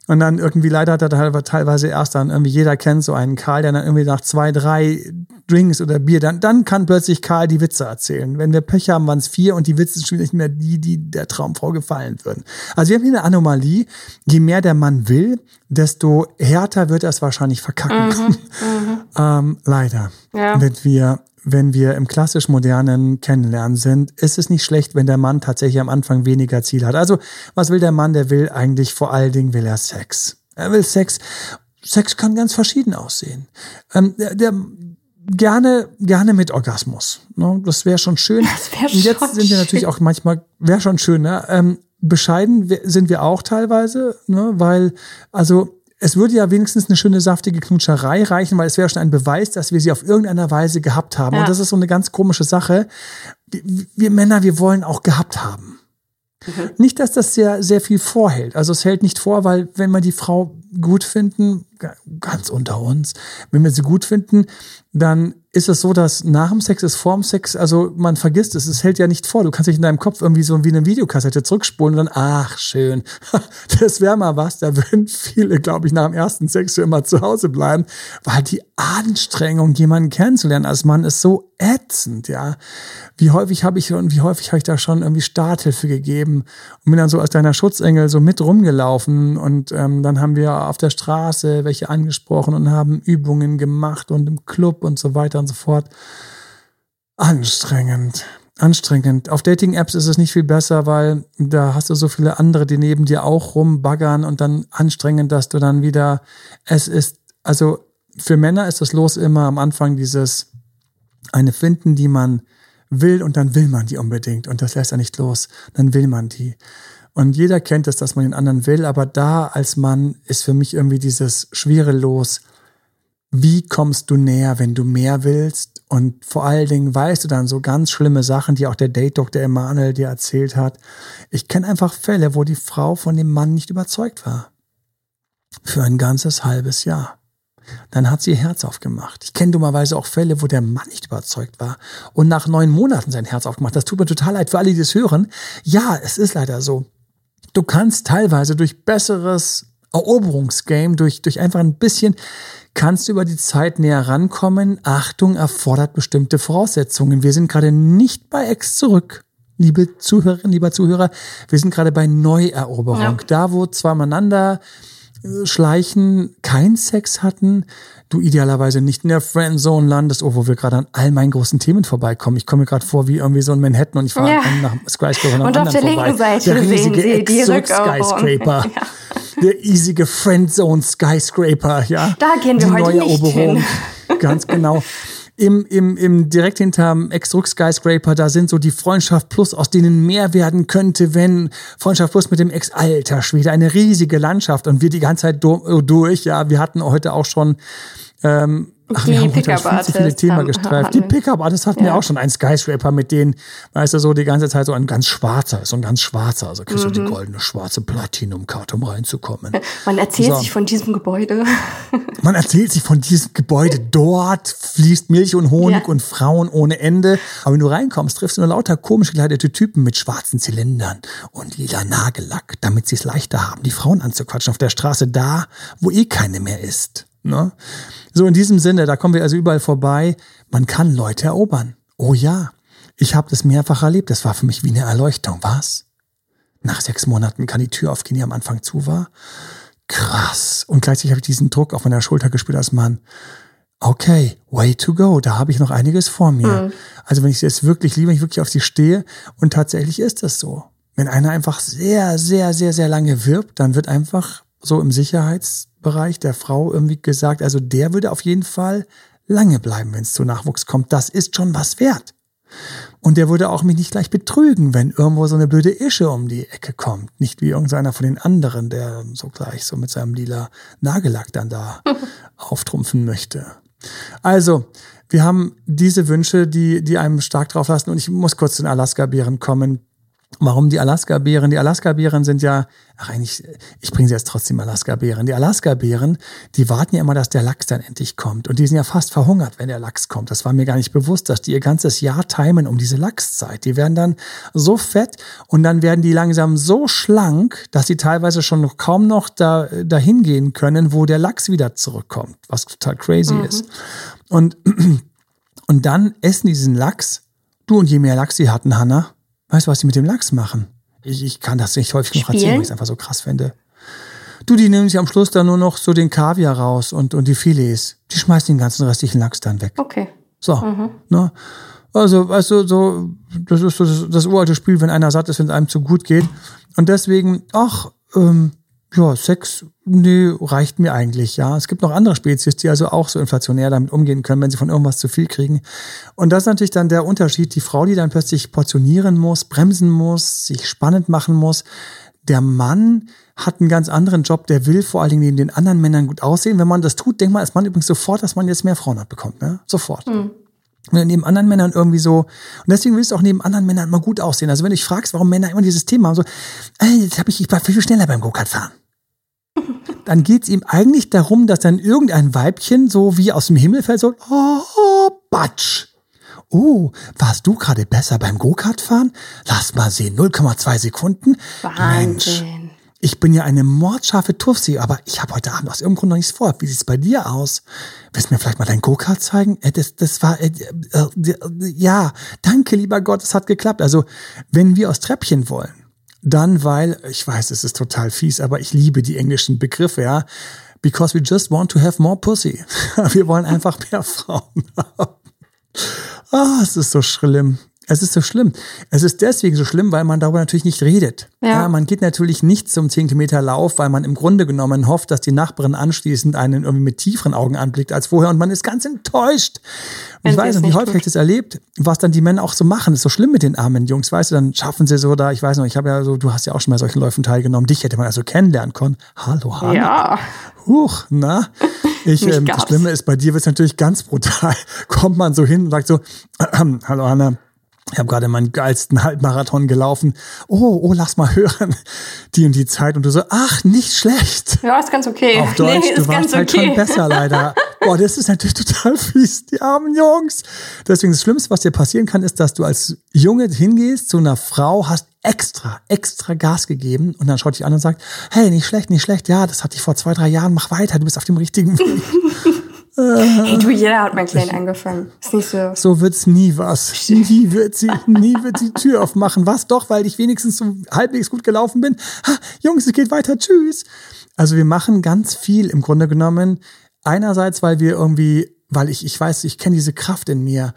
Und dann irgendwie leider hat er teilweise erst dann irgendwie jeder kennt so einen Karl, der dann irgendwie nach zwei, drei Drinks oder Bier, dann, dann kann plötzlich Karl die Witze erzählen. Wenn wir Pech haben, waren es vier und die Witze sind schon nicht mehr die, die der Traumfrau gefallen würden. Also wir haben hier eine Anomalie. Je mehr der Mann will, desto härter wird er es wahrscheinlich verkacken. Mhm, mhm. ähm, leider. Ja. Wenn wir wenn wir im klassisch modernen Kennenlernen sind, ist es nicht schlecht, wenn der Mann tatsächlich am Anfang weniger Ziel hat. Also, was will der Mann? Der will eigentlich vor allen Dingen will er Sex. Er will Sex. Sex kann ganz verschieden aussehen. Ähm, der, der gerne, gerne mit Orgasmus. Ne? Das wäre schon schön. Das wär schon Jetzt sind wir natürlich auch manchmal, wäre schon schön, ne? Ähm, bescheiden sind wir auch teilweise, ne? weil, also es würde ja wenigstens eine schöne saftige Knutscherei reichen, weil es wäre schon ein Beweis, dass wir sie auf irgendeiner Weise gehabt haben. Ja. Und das ist so eine ganz komische Sache. Wir, wir Männer, wir wollen auch gehabt haben. Mhm. Nicht, dass das sehr, sehr viel vorhält. Also es hält nicht vor, weil wenn wir die Frau gut finden, ganz unter uns, wenn wir sie gut finden, dann ist es so, dass nach dem Sex ist vorm Sex, also man vergisst es, es hält ja nicht vor. Du kannst dich in deinem Kopf irgendwie so wie eine Videokassette zurückspulen und dann, ach, schön, das wäre mal was. Da würden viele, glaube ich, nach dem ersten Sex für immer zu Hause bleiben, weil die Anstrengung, jemanden kennenzulernen als Mann, ist so ätzend, ja. Wie häufig habe ich und wie häufig habe ich da schon irgendwie Starthilfe gegeben und bin dann so als deiner Schutzengel so mit rumgelaufen und ähm, dann haben wir auf der Straße welche angesprochen und haben Übungen gemacht und im Club und so weiter und so fort. Anstrengend. Anstrengend. Auf Dating-Apps ist es nicht viel besser, weil da hast du so viele andere, die neben dir auch rumbaggern und dann anstrengend, dass du dann wieder, es ist, also für Männer ist das Los immer am Anfang dieses eine finden, die man will und dann will man die unbedingt und das lässt er nicht los. Dann will man die. Und jeder kennt es, dass man den anderen will, aber da als Mann ist für mich irgendwie dieses schwere Los. Wie kommst du näher, wenn du mehr willst? Und vor allen Dingen weißt du dann so ganz schlimme Sachen, die auch der Date-Doktor Emanuel dir erzählt hat. Ich kenne einfach Fälle, wo die Frau von dem Mann nicht überzeugt war. Für ein ganzes halbes Jahr. dann hat sie ihr Herz aufgemacht. Ich kenne dummerweise auch Fälle, wo der Mann nicht überzeugt war und nach neun Monaten sein Herz aufgemacht. Das tut mir total leid für alle, die das hören. Ja, es ist leider so. Du kannst teilweise durch besseres Eroberungsgame, durch, durch einfach ein bisschen, kannst du über die Zeit näher rankommen. Achtung, erfordert bestimmte Voraussetzungen. Wir sind gerade nicht bei Ex zurück. Liebe Zuhörerinnen, lieber Zuhörer, wir sind gerade bei Neueroberung. Ja. Da, wo zwei miteinander schleichen, keinen Sex hatten, du idealerweise nicht in der Friendzone landest, oh, wo wir gerade an all meinen großen Themen vorbeikommen. Ich komme mir gerade vor wie irgendwie so ein Manhattan und ich fahre ja. nach Skyscraper nach Und auf der vorbei. linken Seite der riesige sehen Sie Skyscraper. Ja. Der easige Friendzone Skyscraper, ja. Da gehen wir die heute neue nicht hin. Ganz genau im, im, im direkt hinterm Ex-Druck Skyscraper, da sind so die Freundschaft Plus, aus denen mehr werden könnte, wenn Freundschaft Plus mit dem Ex-Alter Schwede, eine riesige Landschaft und wir die ganze Zeit durch, ja, wir hatten heute auch schon ähm, Ach, die Pickup-Artists. viele Themen gestreift. Die Pickup-Artists hatten ja. auch schon einen Skyscraper, mit denen, weißt du, so die ganze Zeit so ein ganz schwarzer, so ein ganz schwarzer, also kriegst mhm. du die goldene, schwarze Platinum-Karte, um reinzukommen. Man erzählt so. sich von diesem Gebäude. Man erzählt sich von diesem Gebäude. Dort fließt Milch und Honig ja. und Frauen ohne Ende. Aber wenn du reinkommst, triffst du nur lauter komisch gekleidete Typen mit schwarzen Zylindern und lila Nagellack, damit sie es leichter haben, die Frauen anzuquatschen auf der Straße da, wo eh keine mehr ist. Ne? So in diesem Sinne, da kommen wir also überall vorbei. Man kann Leute erobern. Oh ja, ich habe das mehrfach erlebt. Das war für mich wie eine Erleuchtung. Was? Nach sechs Monaten kann die Tür aufgehen, die am Anfang zu war. Krass. Und gleichzeitig habe ich diesen Druck auf meiner Schulter gespürt als Mann. Okay, way to go. Da habe ich noch einiges vor mir. Mhm. Also wenn ich sie jetzt wirklich liebe, wenn ich wirklich auf sie stehe. Und tatsächlich ist das so. Wenn einer einfach sehr, sehr, sehr, sehr lange wirbt, dann wird einfach so im Sicherheitsbereich der Frau irgendwie gesagt, also der würde auf jeden Fall lange bleiben, wenn es zu Nachwuchs kommt. Das ist schon was wert. Und der würde auch mich nicht gleich betrügen, wenn irgendwo so eine blöde Ische um die Ecke kommt. Nicht wie irgendeiner von den anderen, der so gleich so mit seinem lila Nagellack dann da auftrumpfen möchte. Also, wir haben diese Wünsche, die, die einem stark drauf lassen. Und ich muss kurz zu den Alaska-Bären kommen. Warum die Alaska-Bären? Die Alaska-Bären sind ja, ach eigentlich, ich bringe sie jetzt trotzdem Alaska-Bären. Die Alaska-Bären, die warten ja immer, dass der Lachs dann endlich kommt. Und die sind ja fast verhungert, wenn der Lachs kommt. Das war mir gar nicht bewusst, dass die ihr ganzes Jahr timen um diese Lachszeit. Die werden dann so fett und dann werden die langsam so schlank, dass sie teilweise schon kaum noch da, dahin gehen können, wo der Lachs wieder zurückkommt. Was total crazy mhm. ist. Und, und dann essen die diesen Lachs. Du und je mehr Lachs sie hatten, Hannah, Weißt du, was die mit dem Lachs machen? Ich, ich kann das nicht häufig noch erzählen, weil ich es einfach so krass finde. Du, die nehmen sich am Schluss dann nur noch so den Kaviar raus und, und die Filets. Die schmeißen den ganzen restlichen Lachs dann weg. Okay. So. Mhm. Ne? Also, weißt du, so, das ist so das, das uralte Spiel, wenn einer satt ist, wenn es einem zu gut geht. Und deswegen, ach, ähm, ja, Sex, nee, reicht mir eigentlich, ja. Es gibt noch andere Spezies, die also auch so inflationär damit umgehen können, wenn sie von irgendwas zu viel kriegen. Und das ist natürlich dann der Unterschied. Die Frau, die dann plötzlich portionieren muss, bremsen muss, sich spannend machen muss. Der Mann hat einen ganz anderen Job, der will vor allen Dingen neben den anderen Männern gut aussehen. Wenn man das tut, denkt man als Mann übrigens sofort, dass man jetzt mehr Frauen hat bekommt, ne? Sofort. Mhm. Und neben anderen Männern irgendwie so, und deswegen willst du auch neben anderen Männern immer gut aussehen. Also wenn du dich fragst, warum Männer immer dieses Thema haben, so, ey, jetzt hab ich, ich war viel schneller beim Go-Kart fahren dann geht es ihm eigentlich darum, dass dann irgendein Weibchen so wie aus dem Himmel fällt, so, oh, Batsch. Oh, warst du gerade besser beim Go-Kart fahren? Lass mal sehen, 0,2 Sekunden. Wahnsinn. Mensch, ich bin ja eine mordscharfe Tuffsi, aber ich habe heute Abend aus irgendeinem Grund noch nichts vor. Wie sieht's bei dir aus? Willst du mir vielleicht mal dein Go-Kart zeigen? Äh, das, das war, äh, äh, ja, danke, lieber Gott, es hat geklappt. Also, wenn wir aus Treppchen wollen, dann, weil, ich weiß, es ist total fies, aber ich liebe die englischen Begriffe, ja. Because we just want to have more pussy. Wir wollen einfach mehr Frauen haben. Ah, es ist so schlimm. Es ist so schlimm. Es ist deswegen so schlimm, weil man darüber natürlich nicht redet. Ja. ja. man geht natürlich nicht zum 10 Kilometer Lauf, weil man im Grunde genommen hofft, dass die Nachbarin anschließend einen irgendwie mit tieferen Augen anblickt als vorher und man ist ganz enttäuscht. Und ich weiß nicht, wie häufig ich das erlebt, was dann die Männer auch so machen. Das ist so schlimm mit den armen Jungs, weißt du, dann schaffen sie so da, ich weiß noch, ich habe ja so, du hast ja auch schon bei solchen Läufen teilgenommen, dich hätte man also kennenlernen können. Hallo, hallo. Ja. Huch, na? Ich, ähm, das Schlimme ist, bei dir wird es natürlich ganz brutal. Kommt man so hin und sagt so, hallo Hanna, ich habe gerade meinen geilsten Halbmarathon gelaufen. Oh, oh, lass mal hören. Die und die Zeit. Und du so, ach, nicht schlecht. Ja, ist ganz okay. Auf Deutsch, nee, du warst halt okay. schon besser, leider. Boah, das ist natürlich total fies, die armen Jungs. Deswegen das Schlimmste, was dir passieren kann, ist, dass du als Junge hingehst zu einer Frau, hast extra, extra Gas gegeben und dann schaut dich an und sagt, hey, nicht schlecht, nicht schlecht. Ja, das hatte ich vor zwei, drei Jahren. Mach weiter, du bist auf dem richtigen Weg. Hey, du, jeder hat mal klein angefangen. Ist nicht so. So wird's nie was. Nie wird sie, nie wird die Tür aufmachen. Was doch, weil ich wenigstens so halbwegs gut gelaufen bin. Ha, Jungs, es geht weiter. Tschüss. Also wir machen ganz viel im Grunde genommen. Einerseits, weil wir irgendwie, weil ich, ich weiß, ich kenne diese Kraft in mir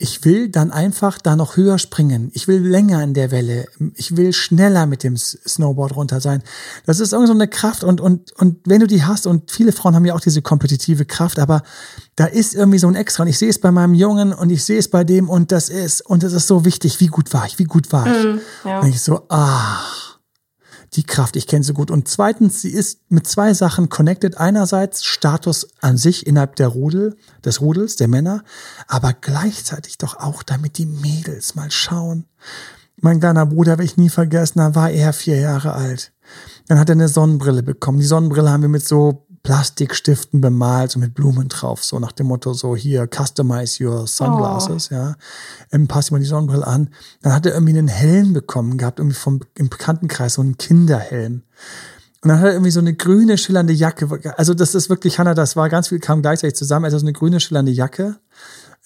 ich will dann einfach da noch höher springen. Ich will länger in der Welle. Ich will schneller mit dem Snowboard runter sein. Das ist irgendwie so eine Kraft und, und, und wenn du die hast und viele Frauen haben ja auch diese kompetitive Kraft, aber da ist irgendwie so ein Extra und ich sehe es bei meinem Jungen und ich sehe es bei dem und das ist, und das ist so wichtig. Wie gut war ich? Wie gut war ich? Mm, ja. Und ich so, ah die Kraft, ich kenne sie gut. Und zweitens, sie ist mit zwei Sachen connected. Einerseits Status an sich innerhalb der Rudel, des Rudels, der Männer, aber gleichzeitig doch auch, damit die Mädels mal schauen. Mein kleiner Bruder, werde ich nie vergessen, da war er vier Jahre alt. Dann hat er eine Sonnenbrille bekommen. Die Sonnenbrille haben wir mit so Plastikstiften bemalt, so mit Blumen drauf, so nach dem Motto, so hier, customize your sunglasses, oh. ja. Ähm, pass dir mal die Sonnenbrille an. Dann hat er irgendwie einen Helm bekommen gehabt, irgendwie vom, im Bekanntenkreis, so einen Kinderhelm. Und dann hat er irgendwie so eine grüne, schillernde Jacke. Also das ist wirklich, Hanna, das war ganz viel, kam gleichzeitig zusammen. Also so eine grüne, schillernde Jacke.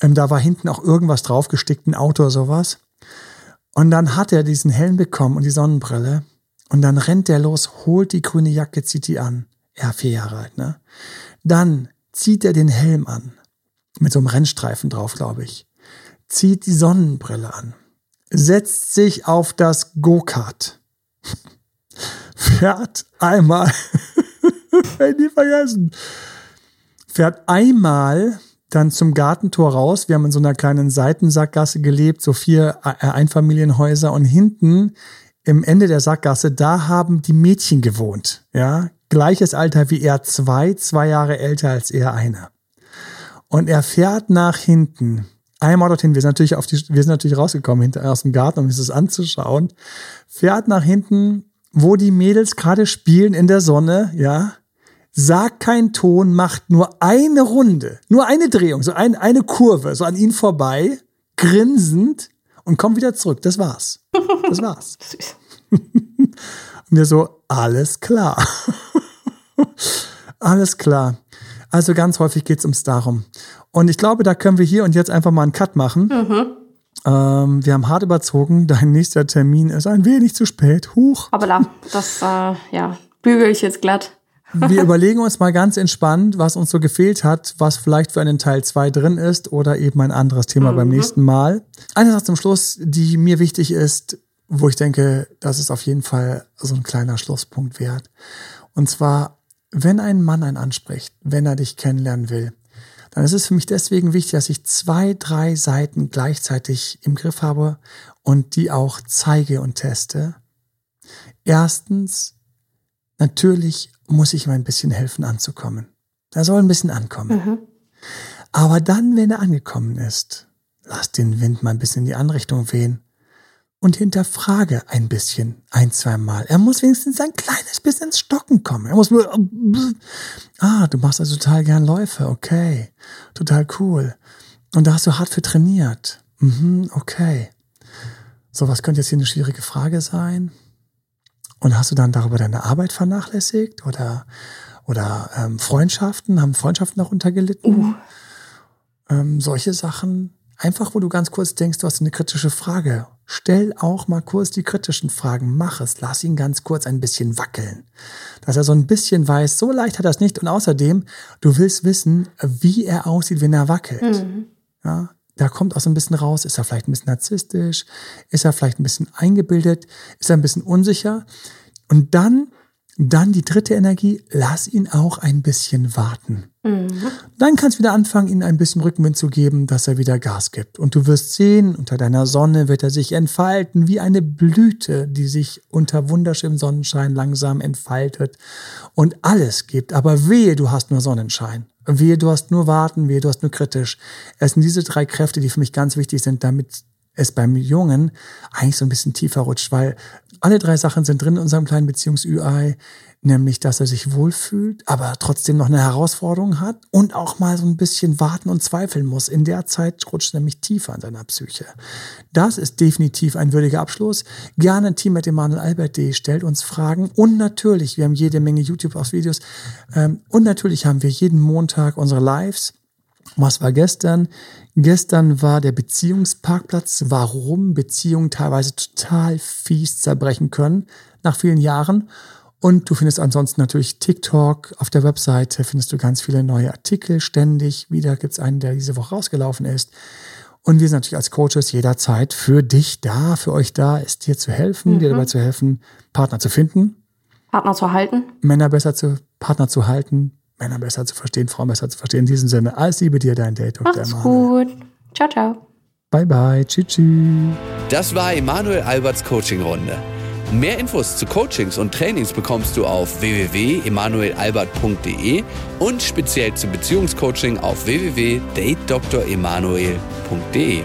Ähm, da war hinten auch irgendwas draufgestickt, ein Auto oder sowas. Und dann hat er diesen Helm bekommen und die Sonnenbrille. Und dann rennt er los, holt die grüne Jacke, zieht die an ja, vier Jahre alt, ne? Dann zieht er den Helm an. Mit so einem Rennstreifen drauf, glaube ich. Zieht die Sonnenbrille an. Setzt sich auf das Go-Kart. Fährt einmal. nie vergessen. Fährt einmal dann zum Gartentor raus. Wir haben in so einer kleinen Seitensackgasse gelebt, so vier äh, Einfamilienhäuser und hinten im Ende der Sackgasse, da haben die Mädchen gewohnt. Ja, gleiches Alter wie er zwei, zwei Jahre älter als er einer. Und er fährt nach hinten. Einmal dorthin, wir sind natürlich auf die, wir sind natürlich rausgekommen hinter, aus dem Garten, um uns das anzuschauen. Fährt nach hinten, wo die Mädels gerade spielen in der Sonne, ja. Sagt kein Ton, macht nur eine Runde, nur eine Drehung, so ein, eine Kurve, so an ihn vorbei, grinsend und kommt wieder zurück. Das war's. Das war's. wir so, alles klar. Alles klar. Also ganz häufig geht es ums Darum. Und ich glaube, da können wir hier und jetzt einfach mal einen Cut machen. Mhm. Ähm, wir haben hart überzogen. Dein nächster Termin ist ein wenig zu spät. Huch. Aber da, das, äh, ja, bügel ich jetzt glatt. wir überlegen uns mal ganz entspannt, was uns so gefehlt hat, was vielleicht für einen Teil 2 drin ist oder eben ein anderes Thema mhm. beim nächsten Mal. Eine Sache zum Schluss, die mir wichtig ist, wo ich denke, das ist auf jeden Fall so ein kleiner Schlusspunkt wert. Und zwar wenn ein Mann einen anspricht, wenn er dich kennenlernen will, dann ist es für mich deswegen wichtig, dass ich zwei, drei Seiten gleichzeitig im Griff habe und die auch zeige und teste. Erstens, natürlich muss ich ihm ein bisschen helfen anzukommen. Er soll ein bisschen ankommen. Mhm. Aber dann, wenn er angekommen ist, lass den Wind mal ein bisschen in die andere Richtung wehen und hinterfrage ein bisschen, ein, zwei Mal. Er muss wenigstens ein kleines bisschen ins Stocken kommen. Er muss nur, ah, du machst also total gern Läufe, okay. Total cool. Und da hast du hart für trainiert. Mhm, okay. So, was könnte jetzt hier eine schwierige Frage sein? Und hast du dann darüber deine Arbeit vernachlässigt oder, oder ähm, Freundschaften? Haben Freundschaften darunter gelitten? Uh. Ähm, solche Sachen. Einfach, wo du ganz kurz denkst, du hast eine kritische Frage Stell auch mal kurz die kritischen Fragen. Mach es. Lass ihn ganz kurz ein bisschen wackeln. Dass er so ein bisschen weiß, so leicht hat er es nicht. Und außerdem, du willst wissen, wie er aussieht, wenn er wackelt. Mhm. Ja, da kommt auch so ein bisschen raus. Ist er vielleicht ein bisschen narzisstisch? Ist er vielleicht ein bisschen eingebildet? Ist er ein bisschen unsicher? Und dann dann die dritte Energie, lass ihn auch ein bisschen warten. Mhm. Dann kannst du wieder anfangen, ihm ein bisschen Rückenwind zu geben, dass er wieder Gas gibt. Und du wirst sehen, unter deiner Sonne wird er sich entfalten, wie eine Blüte, die sich unter wunderschönem Sonnenschein langsam entfaltet und alles gibt. Aber wehe, du hast nur Sonnenschein. Wehe, du hast nur Warten, wehe, du hast nur kritisch. Es sind diese drei Kräfte, die für mich ganz wichtig sind, damit es beim Jungen eigentlich so ein bisschen tiefer rutscht, weil alle drei Sachen sind drin in unserem kleinen Beziehungs-UI nämlich dass er sich wohlfühlt, aber trotzdem noch eine Herausforderung hat und auch mal so ein bisschen warten und zweifeln muss. In der Zeit rutscht nämlich tiefer in seiner Psyche. Das ist definitiv ein würdiger Abschluss. Gerne ein Team mit Emanuel Albert.de stellt uns Fragen und natürlich, wir haben jede Menge YouTube-Videos ähm, und natürlich haben wir jeden Montag unsere Lives. Was war gestern? Gestern war der Beziehungsparkplatz, warum Beziehungen teilweise total fies zerbrechen können nach vielen Jahren. Und du findest ansonsten natürlich TikTok. Auf der Webseite findest du ganz viele neue Artikel ständig. Wieder gibt es einen, der diese Woche rausgelaufen ist. Und wir sind natürlich als Coaches jederzeit für dich da, für euch da, ist dir zu helfen, mhm. dir dabei zu helfen, Partner zu finden. Partner zu halten. Männer besser zu, Partner zu halten, Männer besser zu verstehen, Frauen besser zu verstehen. In diesem Sinne, alles Liebe dir, dein Date, Dr. Macht's gut. Ciao, ciao. Bye, bye. Tschüss, tschüss. Das war Emanuel Alberts Coaching-Runde. Mehr Infos zu Coachings und Trainings bekommst du auf www.emanuelalbert.de und speziell zum Beziehungscoaching auf www.datedremanuel.de.